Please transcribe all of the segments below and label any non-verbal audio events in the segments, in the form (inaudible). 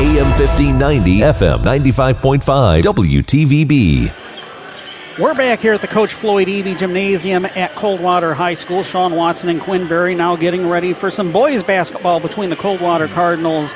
AM 1590, FM 95.5, WTVB. We're back here at the Coach Floyd Eby Gymnasium at Coldwater High School. Sean Watson and Quinn Berry now getting ready for some boys basketball between the Coldwater Cardinals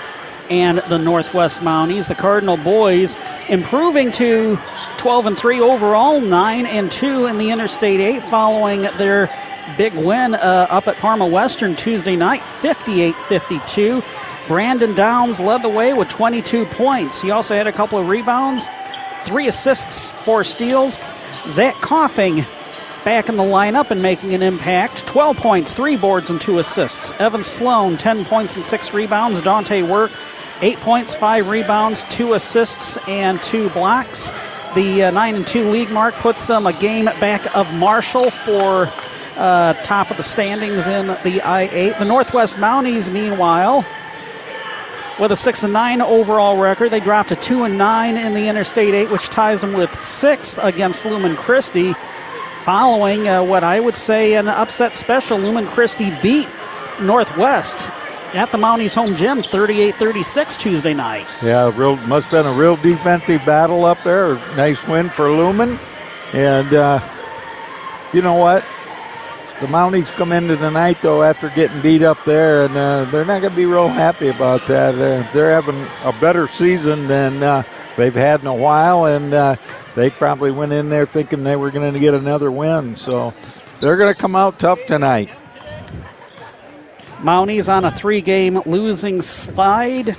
and the Northwest Mounties. The Cardinal boys improving to 12 and 3 overall, 9 and 2 in the Interstate 8 following their big win uh, up at Parma Western Tuesday night, 58 52. Brandon Downs led the way with 22 points. He also had a couple of rebounds, three assists, four steals. Zach Coughlin back in the lineup and making an impact. 12 points, three boards, and two assists. Evan Sloan, 10 points and six rebounds. Dante Work, eight points, five rebounds, two assists, and two blocks. The uh, 9 and 2 league mark puts them a game back of Marshall for uh, top of the standings in the I-8. The Northwest Mounties, meanwhile, with a six and nine overall record, they dropped to two and nine in the Interstate Eight, which ties them with sixth against Lumen Christi. Following uh, what I would say an upset special, Lumen Christi beat Northwest at the Mounties home gym 38-36 Tuesday night. Yeah, real must have been a real defensive battle up there. Nice win for Lumen, and uh, you know what? The Mounties come into the night though after getting beat up there, and uh, they're not going to be real happy about that. Uh, they're having a better season than uh, they've had in a while, and uh, they probably went in there thinking they were going to get another win. So they're going to come out tough tonight. Mounties on a three-game losing slide.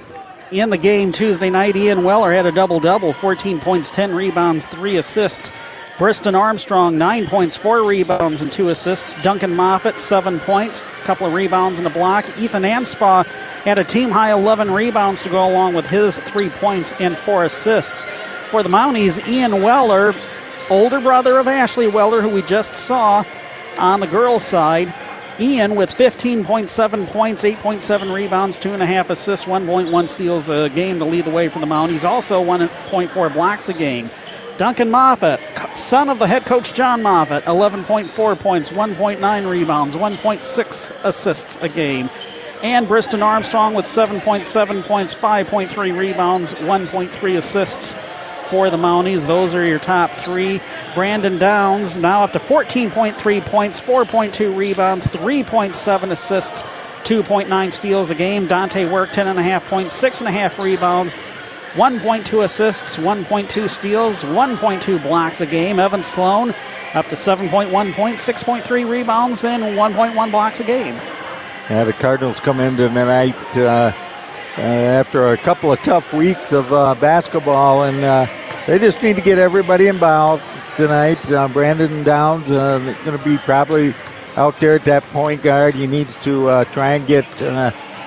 In the game Tuesday night, Ian Weller had a double-double, 14 points, 10 rebounds, three assists. Briston Armstrong, nine points, four rebounds, and two assists. Duncan Moffat, seven points, a couple of rebounds and a block. Ethan Anspaugh had a team high 11 rebounds to go along with his three points and four assists. For the Mounties, Ian Weller, older brother of Ashley Weller, who we just saw on the girls' side. Ian with 15.7 points, 8.7 rebounds, 2.5 assists, 1.1 steals a game to lead the way for the Mounties. Also 1.4 blocks a game. Duncan Moffat, son of the head coach John Moffat, 11.4 points, 1.9 rebounds, 1.6 assists a game. And Briston Armstrong with 7.7 points, 5.3 rebounds, 1.3 assists for the Mounties. Those are your top three. Brandon Downs now up to 14.3 points, 4.2 rebounds, 3.7 assists, 2.9 steals a game. Dante Work, 10.5 points, 6.5 rebounds, 1.2 assists, 1.2 steals, 1.2 blocks a game. Evan Sloan up to 7.1 points, 6.3 rebounds, and 1.1 blocks a game. Yeah, the Cardinals come into tonight uh, uh, after a couple of tough weeks of uh, basketball, and uh, they just need to get everybody involved tonight. Uh, Brandon Downs uh, going to be probably out there at that point guard. He needs to try and get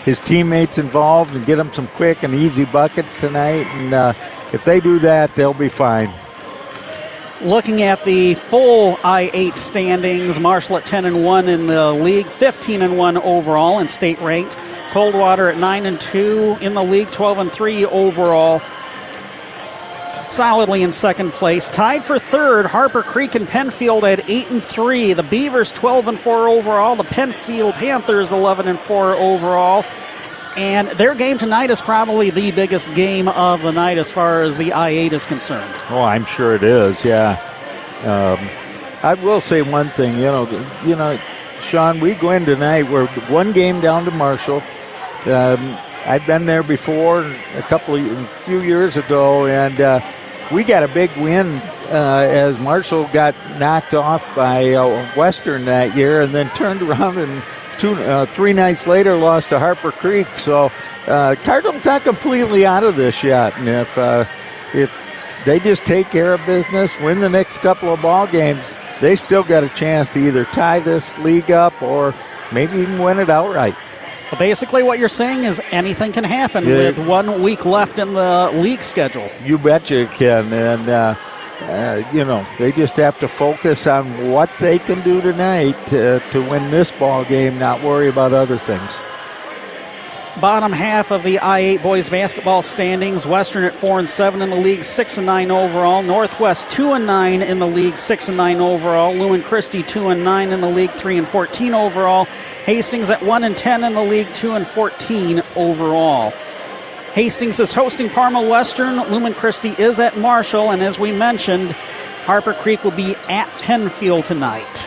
his teammates involved and get them some quick and easy buckets tonight. And uh, if they do that, they'll be fine. Looking at the full I8 standings, Marshall at 10 and 1 in the league, 15 and 1 overall and state ranked. Coldwater at 9 and 2 in the league, 12 and 3 overall. Solidly in second place. Tied for third, Harper Creek and Pennfield at 8 and 3. The Beavers 12 and 4 overall. The Pennfield Panthers 11 and 4 overall. And their game tonight is probably the biggest game of the night as far as the I-8 is concerned. Oh, I'm sure it is. Yeah. Um, I will say one thing. You know, you know, Sean, we go in tonight. We're one game down to Marshall. Um, I've been there before, a couple of a few years ago, and uh, we got a big win uh, as Marshall got knocked off by uh, Western that year, and then turned around and two, uh, three nights later lost to Harper Creek. So uh, Cardinals not completely out of this yet, and if uh, if they just take care of business, win the next couple of ball games, they still got a chance to either tie this league up or maybe even win it outright. Well, basically, what you're saying is anything can happen yeah. with one week left in the league schedule. You bet you can, and uh, uh, you know they just have to focus on what they can do tonight to, to win this ball game, not worry about other things. Bottom half of the I-8 boys basketball standings: Western at four and seven in the league, six and nine overall. Northwest two and nine in the league, six and nine overall. Lumen Christi two and nine in the league, three and fourteen overall. Hastings at 1 and 10 in the league, 2 and 14 overall. Hastings is hosting Parma Western. Lumen Christi is at Marshall. And as we mentioned, Harper Creek will be at Pennfield tonight.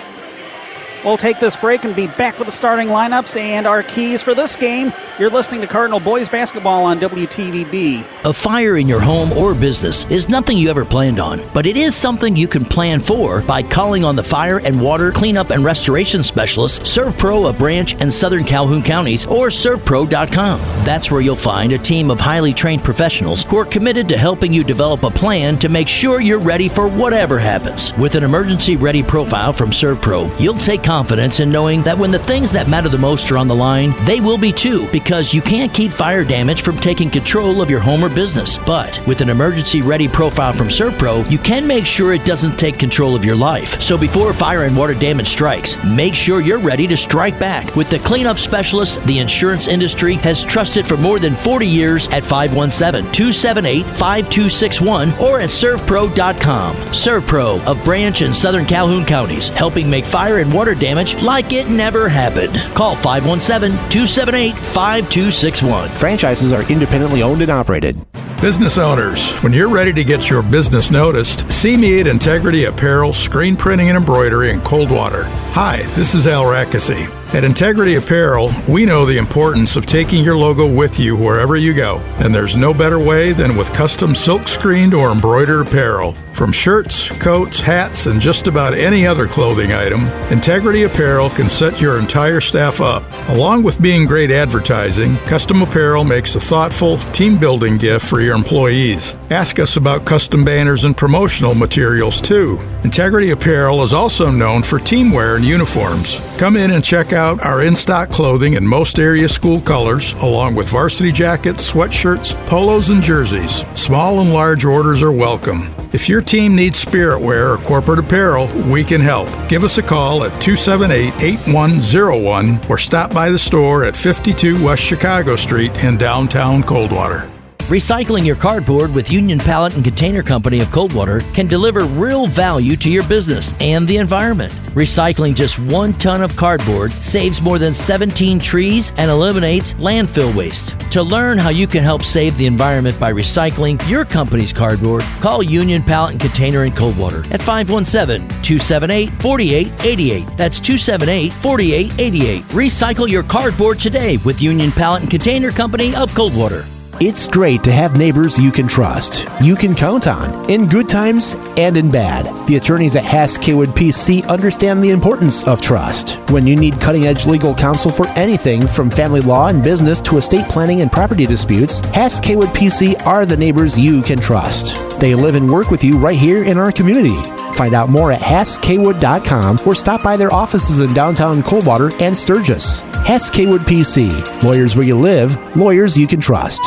We'll take this break and be back with the starting lineups and our keys for this game. You're listening to Cardinal Boys Basketball on WTVB. A fire in your home or business is nothing you ever planned on, but it is something you can plan for by calling on the fire and water cleanup and restoration specialist, ServPro of Branch and Southern Calhoun counties, or servpro.com. That's where you'll find a team of highly trained professionals who are committed to helping you develop a plan to make sure you're ready for whatever happens. With an emergency ready profile from ServPro, you'll take confidence in knowing that when the things that matter the most are on the line, they will be too, because you can't keep fire damage from taking control of your home or business. But with an emergency ready profile from ServPro, you can make sure it doesn't take control of your life. So before fire and water damage strikes, make sure you're ready to strike back with the cleanup specialist the insurance industry has trusted for more than 40 years at 517 278 5261 or at servpro.com. ServPro of Branch and Southern Calhoun counties, helping make fire and water damage like it never happened. Call 517 278 5261. Franchises are independently owned and operated. Business owners, when you're ready to get your business noticed, see me at Integrity Apparel, Screen Printing and Embroidery in Coldwater. Hi, this is Al Rackesy. At Integrity Apparel, we know the importance of taking your logo with you wherever you go, and there's no better way than with custom silk screened or embroidered apparel. From shirts, coats, hats, and just about any other clothing item, Integrity Apparel can set your entire staff up. Along with being great advertising, custom apparel makes a thoughtful, team building gift for your employees. Ask us about custom banners and promotional materials too. Integrity Apparel is also known for teamwear and uniforms. Come in and check out our in stock clothing in most area school colors, along with varsity jackets, sweatshirts, polos, and jerseys. Small and large orders are welcome. If your team needs spirit wear or corporate apparel, we can help. Give us a call at 278 8101 or stop by the store at 52 West Chicago Street in downtown Coldwater. Recycling your cardboard with Union Pallet and Container Company of Coldwater can deliver real value to your business and the environment. Recycling just one ton of cardboard saves more than 17 trees and eliminates landfill waste. To learn how you can help save the environment by recycling your company's cardboard, call Union Pallet and Container in Coldwater at 517 278 4888. That's 278 4888. Recycle your cardboard today with Union Pallet and Container Company of Coldwater. It's great to have neighbors you can trust, you can count on, in good times and in bad. The attorneys at Hass Kaywood PC understand the importance of trust. When you need cutting edge legal counsel for anything from family law and business to estate planning and property disputes, Hass Kaywood PC are the neighbors you can trust. They live and work with you right here in our community. Find out more at HassKaywood.com or stop by their offices in downtown Coldwater and Sturgis. Hess Kaywood PC. Lawyers where you live, lawyers you can trust.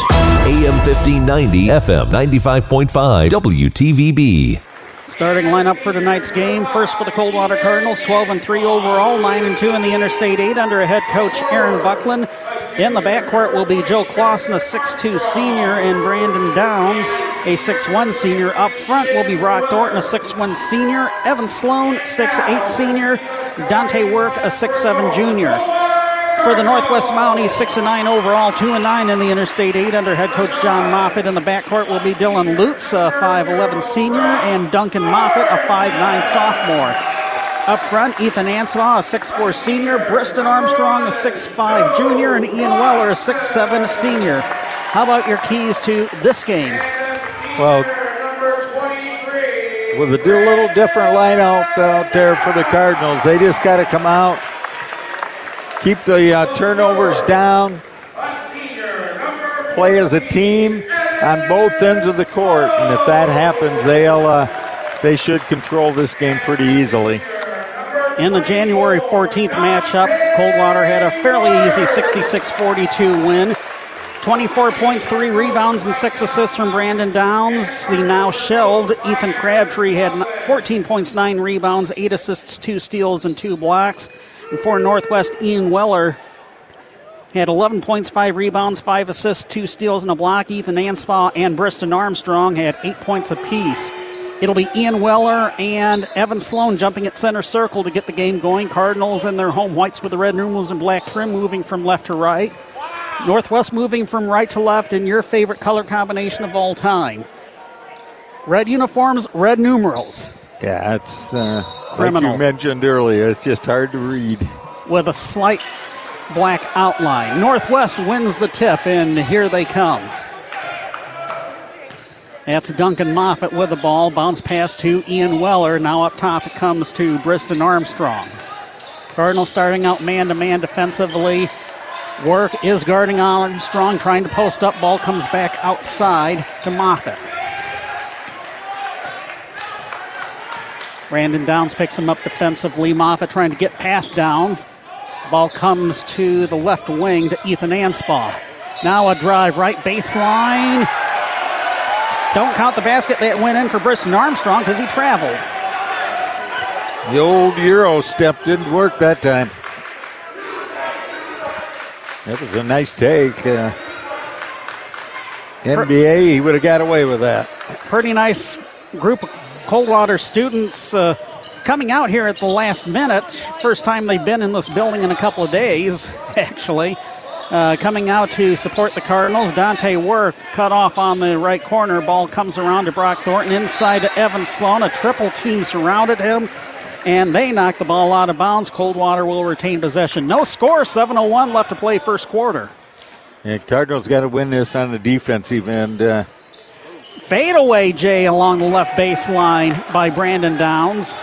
AM 1590, FM 95.5, WTVB. Starting lineup for tonight's game. First for the Coldwater Cardinals, 12 and 3 overall, 9 and 2 in the Interstate 8 under a head coach Aaron Buckland. In the backcourt will be Joe Clausen, a 6'2 senior, and Brandon Downs, a 6'1 senior. Up front will be Brock Thornton, a 6'1 senior, Evan Sloan, 6'8 senior, Dante Work, a 6'7 junior. For the Northwest Mounties, 6 and 9 overall, 2 and 9 in the Interstate 8 under head coach John Moffitt. In the backcourt will be Dylan Lutz, a 5'11 senior, and Duncan Moffitt, a 5'9 sophomore. Up front, Ethan Anspaugh, a 6'4 senior, Briston Armstrong, a 6'5 junior, and Ian Weller, a 6'7 senior. How about your keys to this game? Well, with a little different lineup out there for the Cardinals, they just got to come out, keep the uh, turnovers down, play as a team on both ends of the court, and if that happens, they'll uh, they should control this game pretty easily. In the January 14th matchup, Coldwater had a fairly easy 66 42 win. 24 points, 3 rebounds, and 6 assists from Brandon Downs. The now shelved Ethan Crabtree had 14 points, 9 rebounds, 8 assists, 2 steals, and 2 blocks. And for Northwest, Ian Weller had 11 points, 5 rebounds, 5 assists, 2 steals, and a block. Ethan Anspaugh and Briston Armstrong had 8 points apiece. It'll be Ian Weller and Evan Sloan jumping at center circle to get the game going. Cardinals in their home whites with the red numerals and black trim moving from left to right. Northwest moving from right to left in your favorite color combination of all time. Red uniforms, red numerals. Yeah, it's uh, Criminal. Like you mentioned earlier, it's just hard to read. With a slight black outline. Northwest wins the tip, and here they come. That's Duncan Moffat with the ball. Bounce pass to Ian Weller. Now up top it comes to Briston Armstrong. Cardinal starting out man to man defensively. Work is guarding Armstrong, trying to post up. Ball comes back outside to Moffat. Brandon Downs picks him up defensively. Moffat trying to get past Downs. Ball comes to the left wing to Ethan Anspaugh. Now a drive right baseline. Don't count the basket that went in for Briston Armstrong because he traveled. The old Euro step didn't work that time. That was a nice take. Uh, NBA, he would have got away with that. Pretty nice group of Coldwater students uh, coming out here at the last minute. First time they've been in this building in a couple of days, (laughs) actually. Uh, coming out to support the Cardinals. Dante Work cut off on the right corner. Ball comes around to Brock Thornton inside to Evan Sloan. A triple team surrounded him, and they knock the ball out of bounds. Coldwater will retain possession. No score, 7.01 left to play first quarter. Yeah, Cardinals got to win this on the defensive end. Uh, Fade away, Jay, along the left baseline by Brandon Downs.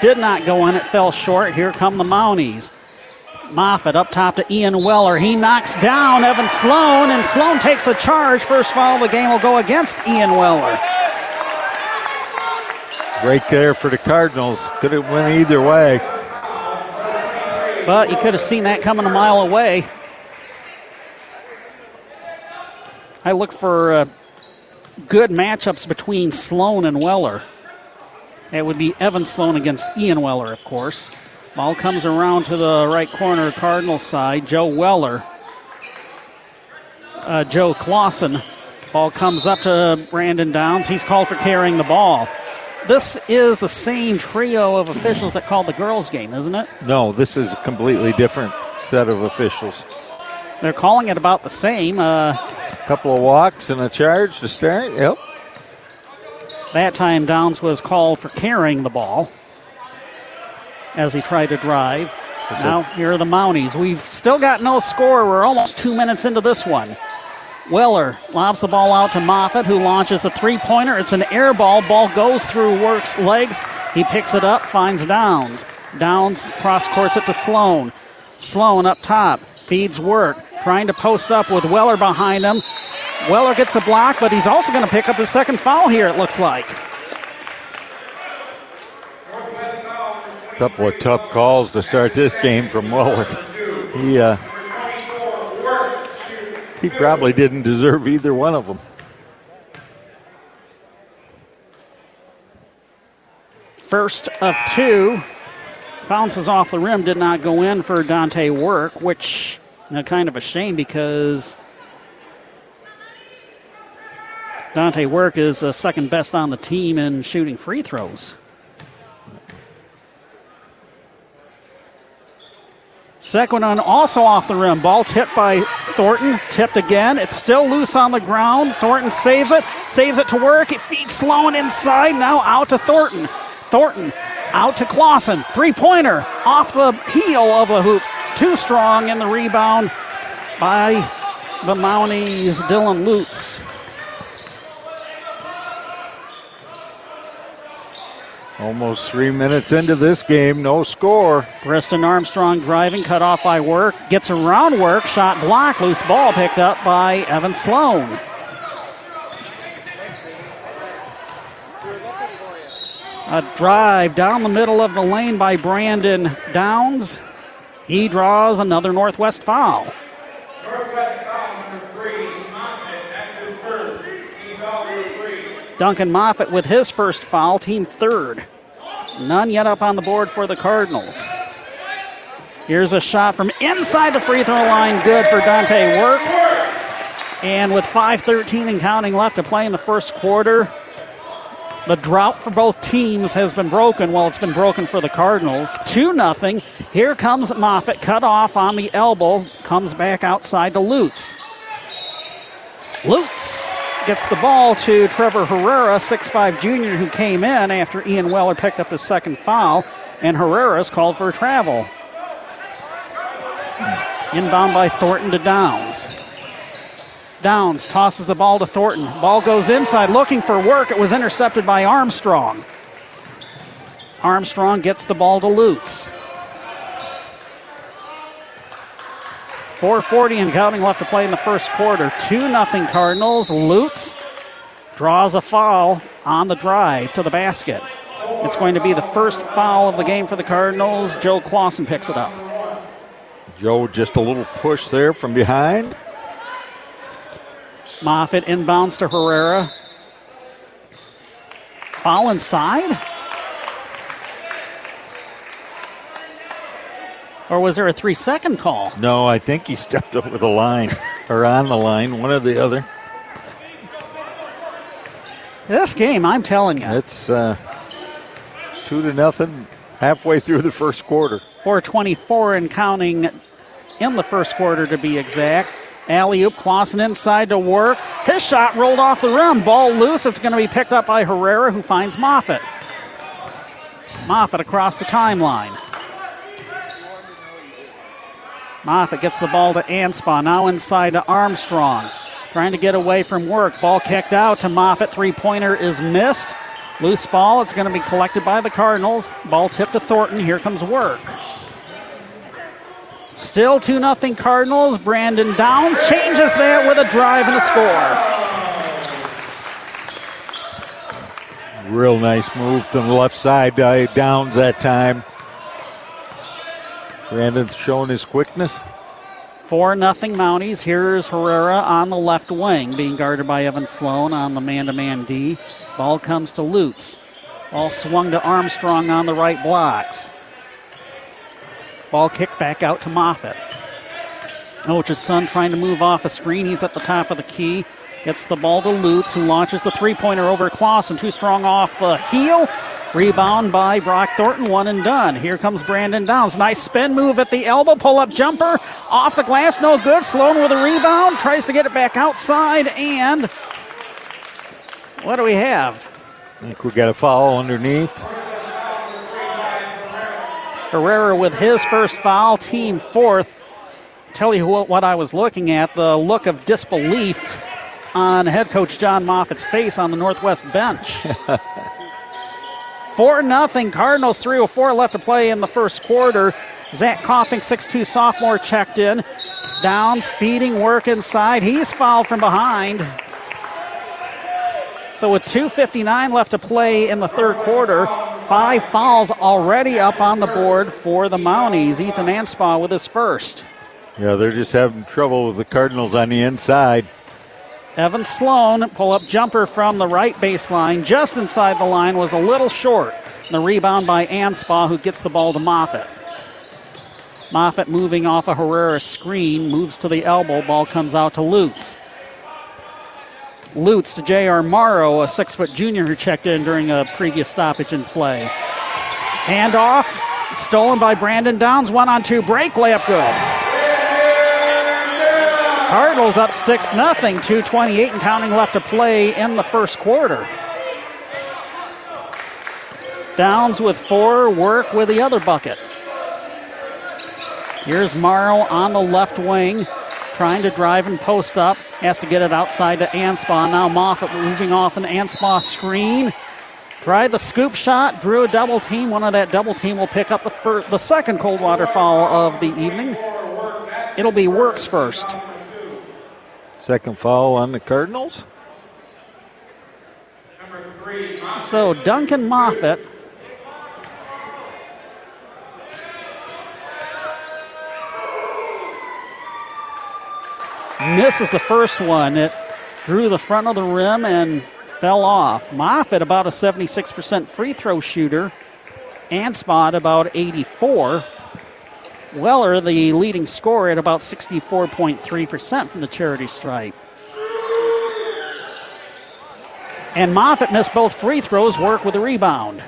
Did not go in, it fell short. Here come the Mounties. Moffat up top to Ian Weller. He knocks down Evan Sloan, and Sloan takes the charge. First foul of the game will go against Ian Weller. Right there for the Cardinals. Could have went either way. But you could have seen that coming a mile away. I look for uh, good matchups between Sloan and Weller. It would be Evan Sloan against Ian Weller, of course. Ball comes around to the right corner, Cardinal side. Joe Weller. Uh, Joe Clausen. Ball comes up to Brandon Downs. He's called for carrying the ball. This is the same trio of officials that called the girls' game, isn't it? No, this is a completely different set of officials. They're calling it about the same. Uh, couple of walks and a charge to start. Yep. That time Downs was called for carrying the ball as he tried to drive. now, here are the Mounties. We've still got no score. We're almost two minutes into this one. Weller lobs the ball out to Moffat, who launches a three pointer. It's an air ball. Ball goes through Work's legs. He picks it up, finds Downs. Downs cross courts it to Sloan. Sloan up top, feeds Work, trying to post up with Weller behind him. Weller gets a block, but he's also going to pick up his second foul here, it looks like. A couple of tough calls to start this game from Weller. He uh, he probably didn't deserve either one of them. First of two. Bounces off the rim, did not go in for Dante Work, which you know, kind of a shame because Dante Work is uh, second best on the team in shooting free throws. Second one also off the rim. Ball tipped by Thornton. Tipped again. It's still loose on the ground. Thornton saves it. Saves it to work. It feeds Sloan inside. Now out to Thornton. Thornton out to Clausen. Three pointer off the heel of the hoop. Too strong in the rebound by the Mounties, Dylan Lutz. Almost three minutes into this game, no score. Preston Armstrong driving, cut off by work, gets around work, shot block, loose ball picked up by Evan Sloan. A drive down the middle of the lane by Brandon Downs. He draws another Northwest foul. Northwest foul number three, Moffat, that's his first. Team foul number three. Duncan Moffat with his first foul, team third. None yet up on the board for the Cardinals. Here's a shot from inside the free throw line, good for Dante Work. And with 5.13 and counting left to play in the first quarter, The drought for both teams has been broken. Well, it's been broken for the Cardinals. 2 0. Here comes Moffitt, cut off on the elbow, comes back outside to Lutz. Lutz gets the ball to Trevor Herrera, 6'5 junior, who came in after Ian Weller picked up his second foul, and Herrera's called for a travel. Inbound by Thornton to Downs. Downs tosses the ball to Thornton. Ball goes inside looking for work. It was intercepted by Armstrong. Armstrong gets the ball to Lutz. 440 and counting left to play in the first quarter. 2 0 Cardinals. Lutz draws a foul on the drive to the basket. It's going to be the first foul of the game for the Cardinals. Joe Clausen picks it up. Joe, just a little push there from behind. Moffitt inbounds to Herrera. Foul inside? Or was there a three second call? No, I think he stepped over the line or on the line, one or the other. This game, I'm telling you. It's uh, two to nothing halfway through the first quarter. 424 and counting in the first quarter to be exact. Alley oop, Clausen inside to work. His shot rolled off the rim. Ball loose. It's going to be picked up by Herrera, who finds Moffitt. Moffitt across the timeline. Moffitt gets the ball to Anspaugh. Now inside to Armstrong. Trying to get away from work. Ball kicked out to Moffitt. Three pointer is missed. Loose ball. It's going to be collected by the Cardinals. Ball tipped to Thornton. Here comes work. Still 2 0 Cardinals. Brandon Downs changes that with a drive and a score. Real nice move from the left side Downs that time. Brandon's showing his quickness. 4 0 Mounties. Here's Herrera on the left wing, being guarded by Evan Sloan on the man to man D. Ball comes to Lutz. Ball swung to Armstrong on the right blocks. Ball kicked back out to Moffitt. Coach's son trying to move off a screen. He's at the top of the key. Gets the ball to Lutz, who launches the three pointer over Clausen. Too strong off the heel. Rebound by Brock Thornton, one and done. Here comes Brandon Downs. Nice spin move at the elbow, pull up jumper off the glass, no good. Sloan with a rebound, tries to get it back outside, and what do we have? I think we got a foul underneath. Herrera with his first foul, team fourth. Tell you what, what I was looking at the look of disbelief on head coach John Moffitt's face on the Northwest bench. (laughs) 4 0. Cardinals 304 left to play in the first quarter. Zach Coughlin, 6'2 sophomore, checked in. Downs feeding work inside. He's fouled from behind. So with 2.59 left to play in the third quarter, five fouls already up on the board for the Mounties. Ethan Anspaugh with his first. Yeah, they're just having trouble with the Cardinals on the inside. Evan Sloan, pull up jumper from the right baseline, just inside the line, was a little short. The rebound by Anspaugh, who gets the ball to Moffitt. Moffitt moving off a Herrera screen, moves to the elbow, ball comes out to Lutz. Lutz to J.R. Morrow, a six foot junior who checked in during a previous stoppage in play. Handoff, stolen by Brandon Downs, one on two break, layup good. Cardinals up 6 0, 228 and counting left to play in the first quarter. Downs with four, work with the other bucket. Here's Morrow on the left wing, trying to drive and post up. Has to get it outside to Anspaugh. Now Moffitt moving off an Anspaugh screen. Tried the scoop shot, drew a double team. One of that double team will pick up the, first, the second Coldwater foul of the evening. It'll be Works first. Second foul on the Cardinals. So Duncan Moffitt misses the first one. It drew the front of the rim and fell off. Moffitt about a 76% free throw shooter. Anspaugh about 84. Weller, the leading scorer, at about 64.3% from the charity stripe. And Moffitt missed both free throws, work with a rebound.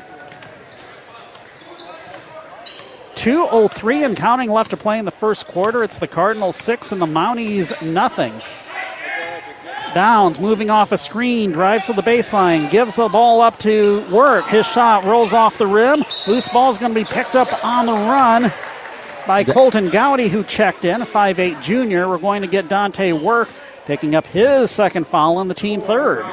2.03 and counting left to play in the first quarter. It's the Cardinals six and the Mounties nothing. Downs moving off a screen, drives to the baseline, gives the ball up to work. His shot rolls off the rim. Loose ball's going to be picked up on the run by Colton Gowdy, who checked in, a 5'8 junior. We're going to get Dante Work picking up his second foul and the team third.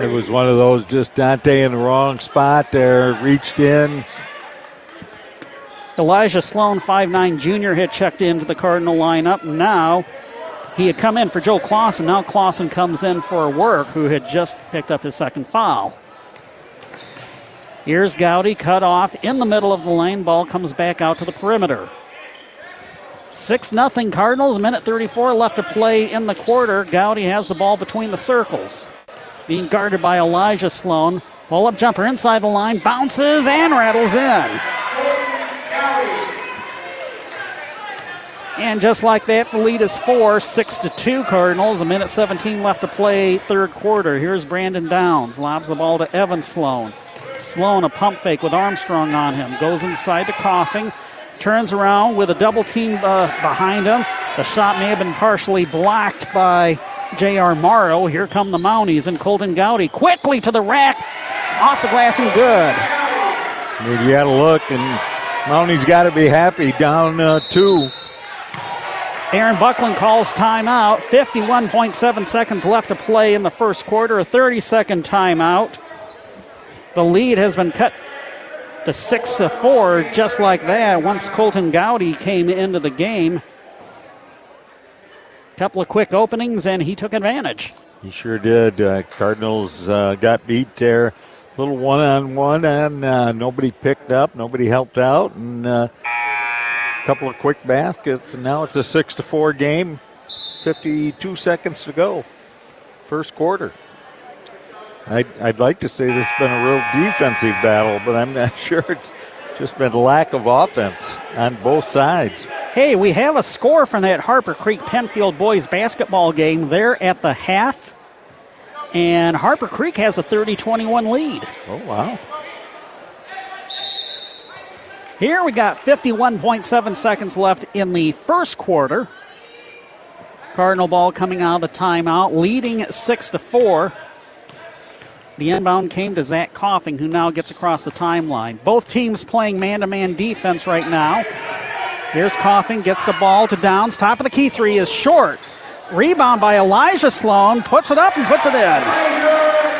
It was one of those just Dante in the wrong spot there, reached in. Elijah Sloan, 5'9 junior, had checked into the Cardinal lineup. Now he had come in for Joe Clausen. Now Clausen comes in for Work, who had just picked up his second foul. Here's Gowdy cut off in the middle of the lane. Ball comes back out to the perimeter. 6 0 Cardinals, minute 34 left to play in the quarter. Gowdy has the ball between the circles. Being guarded by Elijah Sloan. Pull up jumper inside the line, bounces and rattles in. And just like that, the lead is four, six to two Cardinals. A minute 17 left to play, third quarter. Here's Brandon Downs, lobs the ball to Evan Sloan. Sloan a pump fake with Armstrong on him, goes inside to Coughlin, turns around with a double team uh, behind him. The shot may have been partially blocked by J.R. Morrow. Here come the Mounties and Colton Gowdy quickly to the rack, off the glass and good. You got to look, and Mounties got to be happy down uh, two. Aaron Buckland calls timeout. 51.7 seconds left to play in the first quarter. A 30 second timeout. The lead has been cut to 6 to 4 just like that once Colton Gowdy came into the game. Couple of quick openings and he took advantage. He sure did. Uh, Cardinals uh, got beat there. Little one on one, and uh, nobody picked up, nobody helped out, and a couple of quick baskets, and now it's a six to four game. 52 seconds to go, first quarter. I'd, I'd like to say this has been a real defensive battle, but I'm not (laughs) sure. It's just been lack of offense on both sides. Hey, we have a score from that Harper Creek Pennfield boys basketball game there at the half. And Harper Creek has a 30 21 lead. Oh, wow. Here we got 51.7 seconds left in the first quarter. Cardinal ball coming out of the timeout, leading 6 to 4. The inbound came to Zach Coughlin, who now gets across the timeline. Both teams playing man to man defense right now. Here's Coughlin, gets the ball to Downs. Top of the key three is short. Rebound by Elijah Sloan, puts it up and puts it in.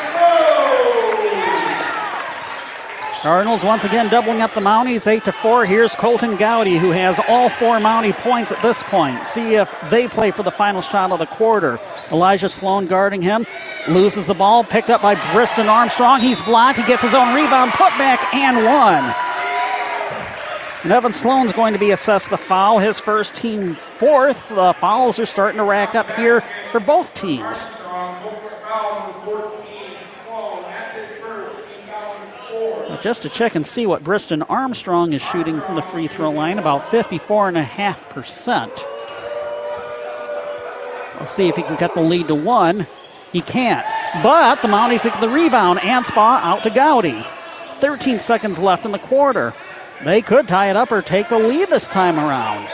Cardinals once again doubling up the Mounties, 8 to 4. Here's Colton Gowdy, who has all four Mountie points at this point. See if they play for the final shot of the quarter. Elijah Sloan guarding him. Loses the ball, picked up by Briston Armstrong. He's blocked. He gets his own rebound, put back, and one. And Evan Sloan's going to be assessed the foul, his first team fourth. The fouls are starting to rack up here for both teams. Just to check and see what Briston Armstrong is shooting from the free throw line, about 54.5%. Let's see if he can cut the lead to one. He can't. But the Mounties get the rebound. Anspaugh out to Gowdy. 13 seconds left in the quarter. They could tie it up or take the lead this time around.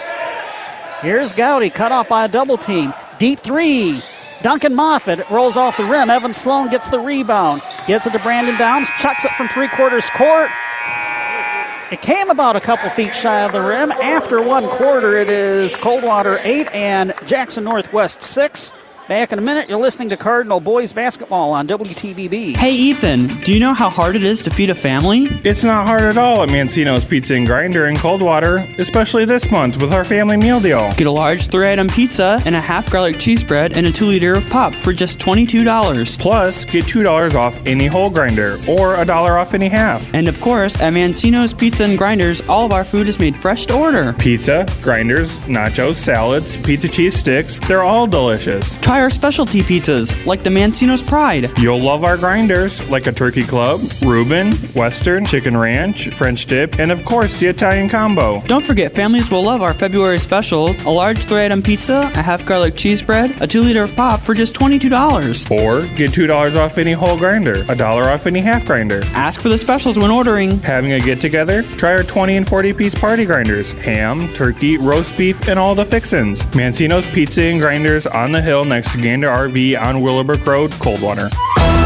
Here's Gowdy, cut off by a double team. Deep three. Duncan Moffitt rolls off the rim. Evan Sloan gets the rebound. Gets it to Brandon Downs. Chucks it from three quarters court. It came about a couple feet shy of the rim. After one quarter, it is Coldwater 8 and Jackson Northwest 6. Back in a minute, you're listening to Cardinal Boys Basketball on WTVB. Hey Ethan, do you know how hard it is to feed a family? It's not hard at all at Mancino's Pizza and Grinder in Coldwater, especially this month with our family meal deal. Get a large three item pizza and a half garlic cheese bread and a 2 liter of pop for just $22. Plus, get $2 off any whole grinder or a dollar off any half. And of course, at Mancino's Pizza and Grinders, all of our food is made fresh to order. Pizza, grinders, nachos, salads, pizza cheese sticks, they're all delicious. Try Try our specialty pizzas, like the Mancino's Pride. You'll love our grinders, like a turkey club, Reuben, Western, chicken ranch, French dip, and of course the Italian combo. Don't forget, families will love our February specials a large three item pizza, a half garlic cheese bread, a 2 liter of pop for just $22. Or get $2 off any whole grinder, a dollar off any half grinder. Ask for the specials when ordering. Having a get together? Try our 20 and 40 piece party grinders ham, turkey, roast beef, and all the fixins. Mancino's Pizza and Grinders on the hill next to Gander RV on Willowbrook Road, Coldwater.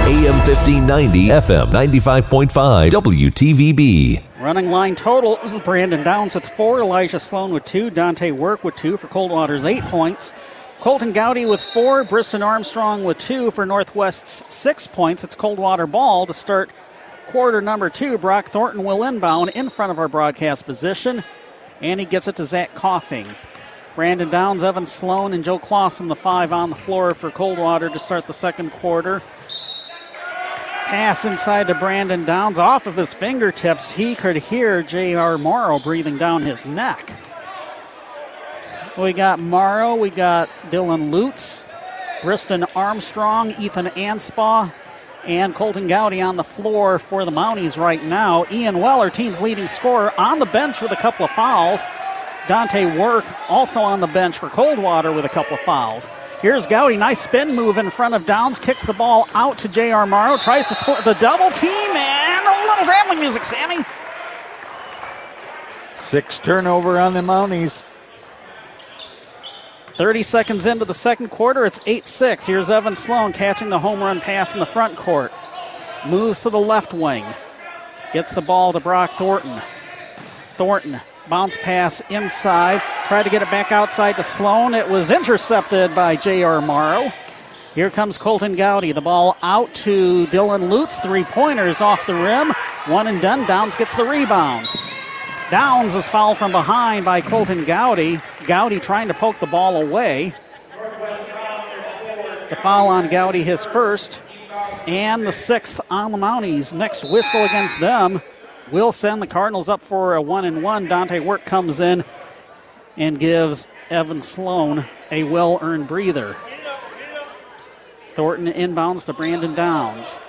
AM 1590, FM 95.5, WTVB. Running line total. This is Brandon Downs with four, Elijah Sloan with two, Dante Work with two for Coldwater's eight points. Colton Gowdy with four, Briston Armstrong with two for Northwest's six points. It's Coldwater ball to start quarter number two. Brock Thornton will inbound in front of our broadcast position, and he gets it to Zach Coughlin. Brandon Downs, Evan Sloan, and Joe Clausen, the five on the floor for Coldwater to start the second quarter. Pass inside to Brandon Downs off of his fingertips. He could hear J.R. Morrow breathing down his neck. We got Morrow, we got Dylan Lutz, Briston Armstrong, Ethan Anspaugh, and Colton Gowdy on the floor for the Mounties right now. Ian Weller, team's leading scorer, on the bench with a couple of fouls. Dante Work also on the bench for Coldwater with a couple of fouls. Here's Gowdy, nice spin move in front of Downs, kicks the ball out to J.R. Morrow, tries to split the double team, and a little rambling music, Sammy. Six turnover on the Mounties. 30 seconds into the second quarter, it's 8 6. Here's Evan Sloan catching the home run pass in the front court. Moves to the left wing. Gets the ball to Brock Thornton. Thornton, bounce pass inside. Tried to get it back outside to Sloan. It was intercepted by J.R. Morrow. Here comes Colton Gowdy. The ball out to Dylan Lutz. Three pointers off the rim. One and done. Downs gets the rebound. Downs is fouled from behind by Colton Gowdy. Gowdy trying to poke the ball away. The foul on Gowdy, his first, and the sixth on the Mounties. Next whistle against them will send the Cardinals up for a one and one. Dante Work comes in and gives Evan Sloan a well earned breather. Thornton inbounds to Brandon Downs.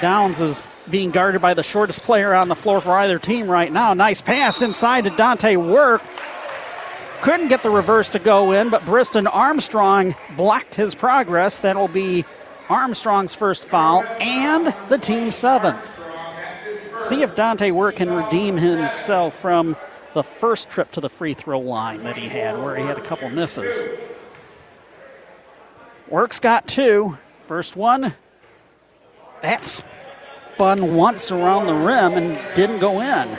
Downs is being guarded by the shortest player on the floor for either team right now. Nice pass inside to Dante Work. Couldn't get the reverse to go in, but Briston Armstrong blocked his progress. That'll be Armstrong's first foul and the team's seventh. See if Dante Work can redeem himself from the first trip to the free throw line that he had, where he had a couple misses. Work's got two. First one, that spun once around the rim and didn't go in.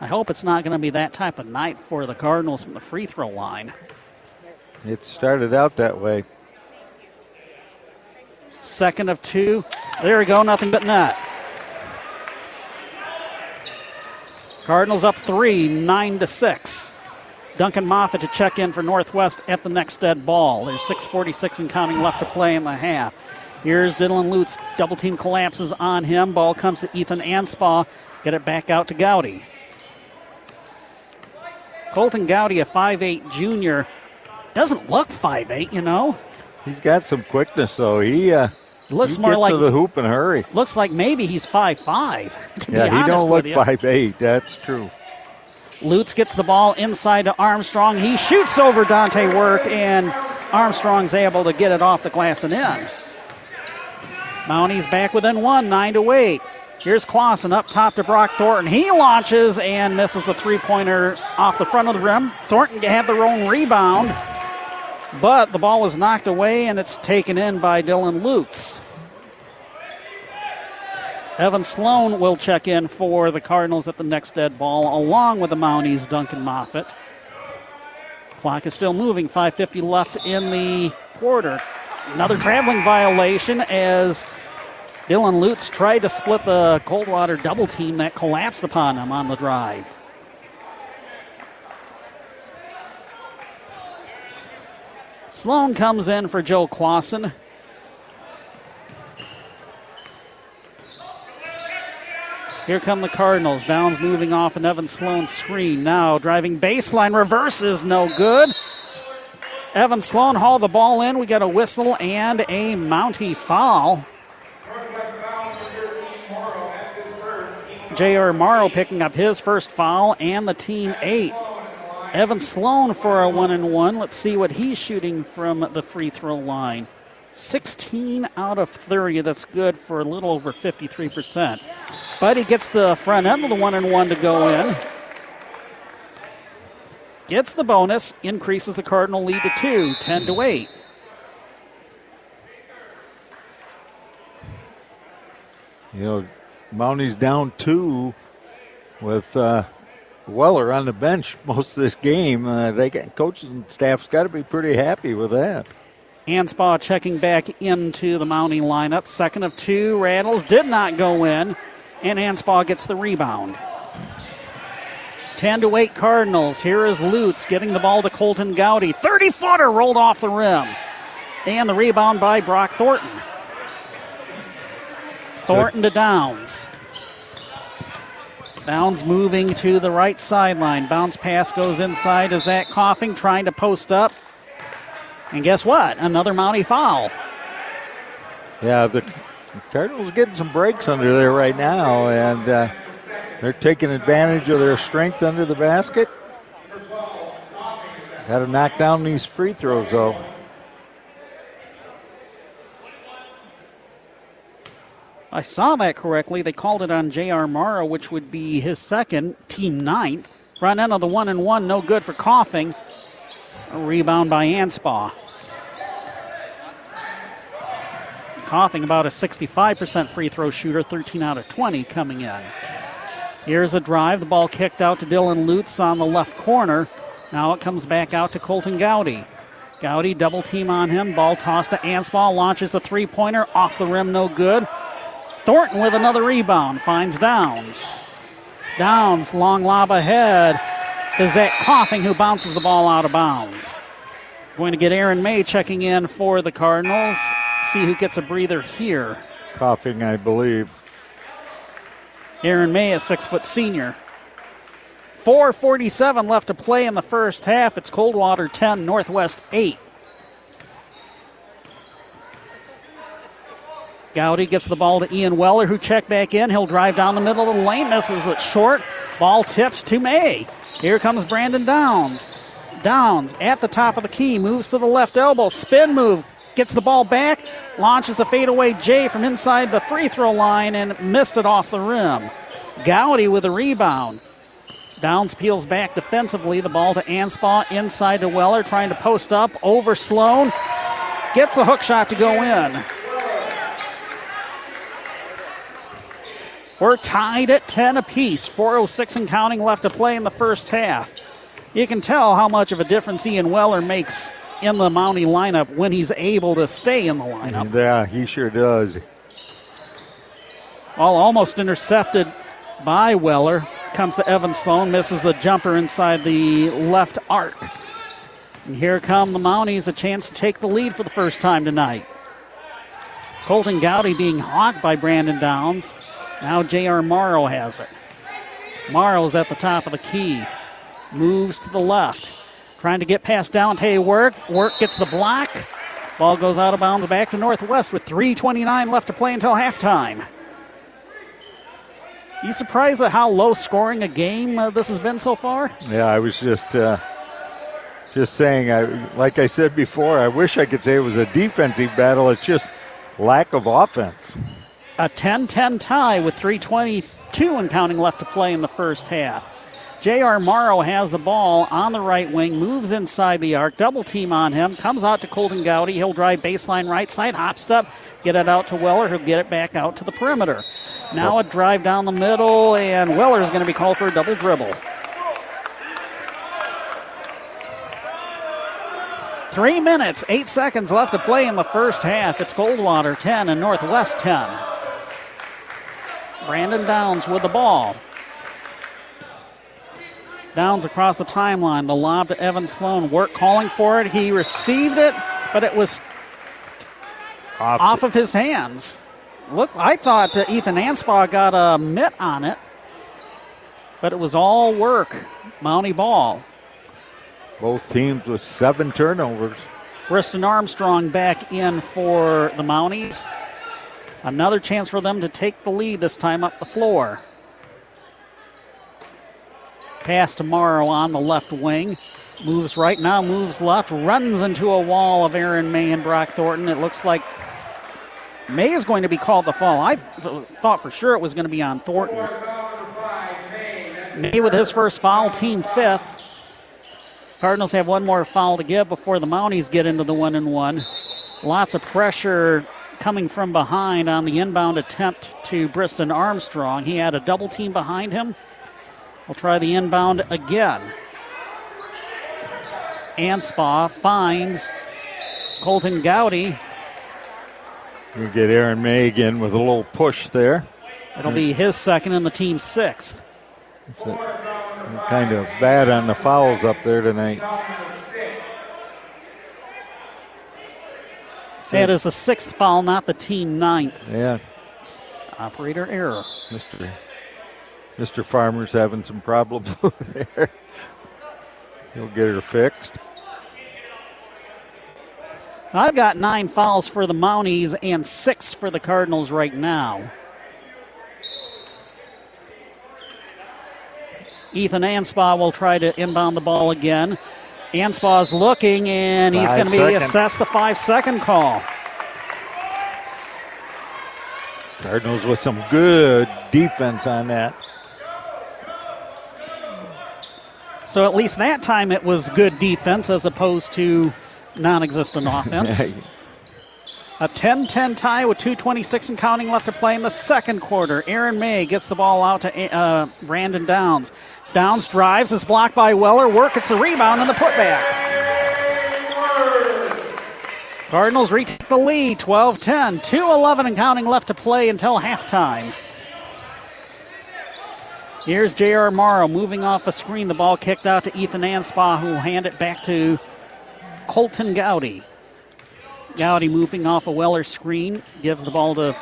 I hope it's not going to be that type of night for the Cardinals from the free throw line. It started out that way. Second of two. There we go, nothing but net. Cardinals up three, nine to six. Duncan Moffat to check in for Northwest at the next dead ball. There's 6.46 and counting left to play in the half. Here's Dylan Lutz. Double team collapses on him. Ball comes to Ethan Anspaugh. Get it back out to Gowdy. Colton Gowdy, a 5'8 junior, doesn't look 5'8, you know. He's got some quickness, though. He uh, looks he more like to the hoop in a hurry. Looks like maybe he's 5'5. (laughs) To Yeah, be he don't look five eight. That's true. Lutz gets the ball inside to Armstrong. He shoots over Dante Work, and Armstrong's able to get it off the glass and in. Mounties back within one, nine to eight. Here's Clausen up top to Brock Thornton. He launches and misses a three pointer off the front of the rim. Thornton had their own rebound, but the ball was knocked away and it's taken in by Dylan Lutz. Evan Sloan will check in for the Cardinals at the next dead ball, along with the Mounties' Duncan Moffat. Clock is still moving. 5:50 left in the quarter. Another traveling violation as Dylan Lutz tried to split the Coldwater double team that collapsed upon him on the drive. Sloan comes in for Joe Clausen. Here come the Cardinals. Downs moving off an Evan Sloan screen. Now driving baseline reverses, no good. Evan Sloan hauled the ball in. We got a whistle and a Mountie foul. J.R. Morrow picking up his first foul and the team eighth. Evan Sloan for a one and one. Let's see what he's shooting from the free throw line. 16 out of 30. That's good for a little over 53%. But he gets the front end of the one and one to go in. Gets the bonus, increases the Cardinal lead to two, 10 to 8. You know, Mountie's down two with uh, Weller on the bench most of this game. Uh, they coaches and staff's got to be pretty happy with that. Anspaugh checking back into the Mountie lineup. Second of two, Rattles did not go in, and Anspaugh gets the rebound. 10 to 8 Cardinals. Here is Lutz getting the ball to Colton Gowdy. 30 footer rolled off the rim. And the rebound by Brock Thornton. Thornton to Downs. Downs moving to the right sideline. Bounce pass goes inside to Zach Coughlin, trying to post up. And guess what? Another Mountie foul. Yeah, the Cardinals getting some breaks under there right now, and uh, they're taking advantage of their strength under the basket. Got to knock down these free throws, though. I saw that correctly. They called it on J.R. Morrow, which would be his second, team ninth. Front end of the one and one, no good for Coughlin. A rebound by Anspaugh. Coughlin about a 65% free throw shooter, 13 out of 20 coming in. Here's a drive. The ball kicked out to Dylan Lutz on the left corner. Now it comes back out to Colton Gowdy. Gowdy double team on him. Ball tossed to Anspaugh. Launches a three pointer off the rim, no good. Thornton with another rebound. Finds Downs. Downs, long lob ahead to Zach Coughlin, who bounces the ball out of bounds. Going to get Aaron May checking in for the Cardinals. See who gets a breather here. Coughlin, I believe. Aaron May, a six foot senior. 4.47 left to play in the first half. It's Coldwater 10, Northwest 8. Gowdy gets the ball to Ian Weller, who checked back in. He'll drive down the middle of the lane, misses it short. Ball tipped to May. Here comes Brandon Downs. Downs at the top of the key, moves to the left elbow, spin move, gets the ball back, launches a fadeaway J from inside the free throw line and missed it off the rim. Gowdy with a rebound. Downs peels back defensively. The ball to Anspaugh inside to Weller, trying to post up over Sloan. Gets the hook shot to go in. We're tied at 10 apiece. 4.06 and counting left to play in the first half. You can tell how much of a difference Ian Weller makes in the Mountie lineup when he's able to stay in the lineup. Yeah, he sure does. All almost intercepted by Weller. Comes to Evan Sloan, misses the jumper inside the left arc. And here come the Mounties, a chance to take the lead for the first time tonight. Colton Gowdy being hogged by Brandon Downs. Now J.R. Morrow has it. Morrow's at the top of the key. Moves to the left. Trying to get past Dante Work. Work gets the block. Ball goes out of bounds back to Northwest with 3.29 left to play until halftime. You surprised at how low scoring a game uh, this has been so far? Yeah, I was just uh, just saying. I like I said before. I wish I could say it was a defensive battle. It's just lack of offense. A 10-10 tie with 3:22 and counting left to play in the first half. J.R. Morrow has the ball on the right wing, moves inside the arc, double team on him, comes out to Colton Gowdy. He'll drive baseline right side, hop step, get it out to Weller, who'll get it back out to the perimeter. Now a drive down the middle, and Weller's going to be called for a double dribble. Three minutes, eight seconds left to play in the first half. It's Coldwater 10 and Northwest 10. Brandon Downs with the ball. Downs across the timeline. The lob to Evan Sloan. Work calling for it. He received it, but it was Off, off of his hands. Look, I thought uh, Ethan Anspaugh got a mitt on it, but it was all work. Mountie ball. Both teams with seven turnovers. Briston Armstrong back in for the Mounties. Another chance for them to take the lead this time up the floor. Pass to Morrow on the left wing. Moves right now, moves left, runs into a wall of Aaron May and Brock Thornton. It looks like May is going to be called the fall. I th- thought for sure it was going to be on Thornton. May with his first foul, team fifth. Cardinals have one more foul to give before the Mounties get into the one and one. Lots of pressure coming from behind on the inbound attempt to Briston Armstrong. He had a double team behind him. We'll try the inbound again. Anspaugh finds Colton Gowdy. We get Aaron May again with a little push there. It'll be his second and the team's sixth. It's a, kind of bad on the fouls up there tonight. That is the sixth foul, not the team ninth. Yeah, Operator error. Mr. Mr. Farmer's having some problems (laughs) over there. He'll get her fixed. I've got nine fouls for the Mounties and six for the Cardinals right now. Ethan Anspaugh will try to inbound the ball again. Anspaugh's looking, and he's going to be assessed the five second call. Cardinals with some good defense on that. So at least that time it was good defense as opposed to non existent (laughs) offense. A 10 10 tie with 2.26 and counting left to play in the second quarter. Aaron May gets the ball out to uh, Brandon Downs. Downs drives, is blocked by Weller. Work, it's a rebound and the putback. Cardinals reach the lead 12 10. 2 11 and counting left to play until halftime. Here's J.R. Morrow moving off a screen. The ball kicked out to Ethan Anspaugh, who will hand it back to Colton Gowdy. Gowdy moving off a Weller screen, gives the ball to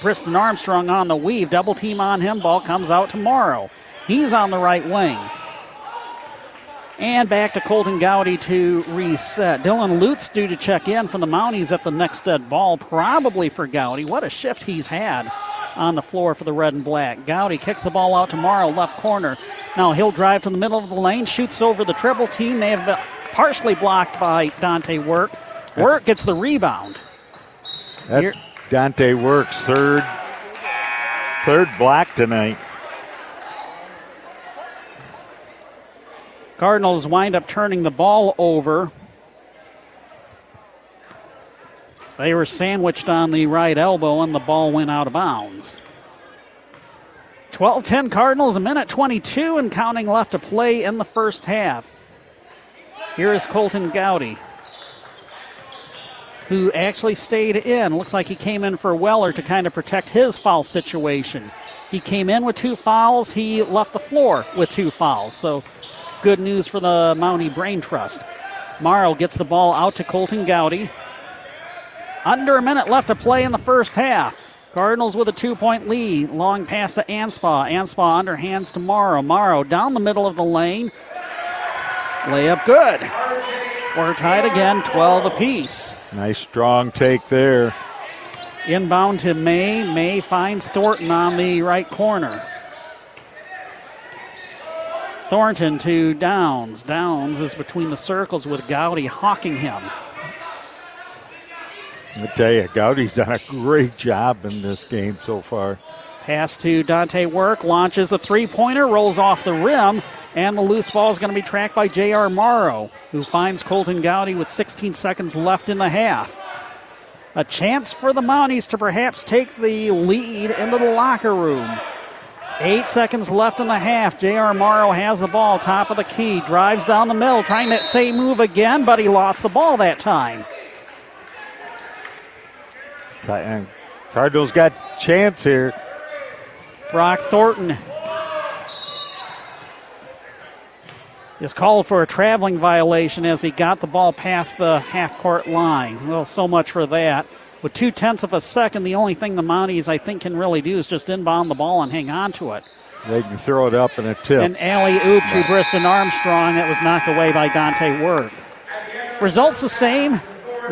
Briston Armstrong on the weave. Double team on him. Ball comes out to Morrow. He's on the right wing. And back to Colton Gowdy to reset. Dylan Lutz due to check in from the Mounties at the next dead ball, probably for Gowdy. What a shift he's had on the floor for the red and black. Gowdy kicks the ball out to Morrow, left corner. Now he'll drive to the middle of the lane, shoots over the triple team. They have been partially blocked by Dante Work. Work gets the rebound. That's Dante Works third third block tonight. Cardinals wind up turning the ball over. They were sandwiched on the right elbow, and the ball went out of bounds. 12 10 Cardinals, a minute 22 and counting left to play in the first half. Here is Colton Gowdy, who actually stayed in. Looks like he came in for Weller to kind of protect his foul situation. He came in with two fouls, he left the floor with two fouls. So good news for the Mountie Brain Trust. Morrow gets the ball out to Colton Gowdy. Under a minute left to play in the first half. Cardinals with a two point lead. Long pass to Anspaugh. Anspaugh underhands to Morrow. Morrow down the middle of the lane. Layup good. We're tied again, 12 apiece. Nice strong take there. Inbound to May. May finds Thornton on the right corner. Thornton to Downs. Downs is between the circles with Gowdy hawking him. I tell you, Gowdy's done a great job in this game so far. Pass to Dante Work, launches a three pointer, rolls off the rim, and the loose ball is going to be tracked by J.R. Morrow, who finds Colton Gowdy with 16 seconds left in the half. A chance for the Mounties to perhaps take the lead into the locker room. Eight seconds left in the half. J.R. Morrow has the ball, top of the key, drives down the middle, trying that same move again, but he lost the ball that time. Cardinals got chance here. Brock Thornton is called for a traveling violation as he got the ball past the half court line. Well, so much for that. With two tenths of a second, the only thing the Mounties, I think, can really do is just inbound the ball and hang on to it. They can throw it up in a tip. An alley oop to Briston Armstrong that was knocked away by Dante Work. Results the same.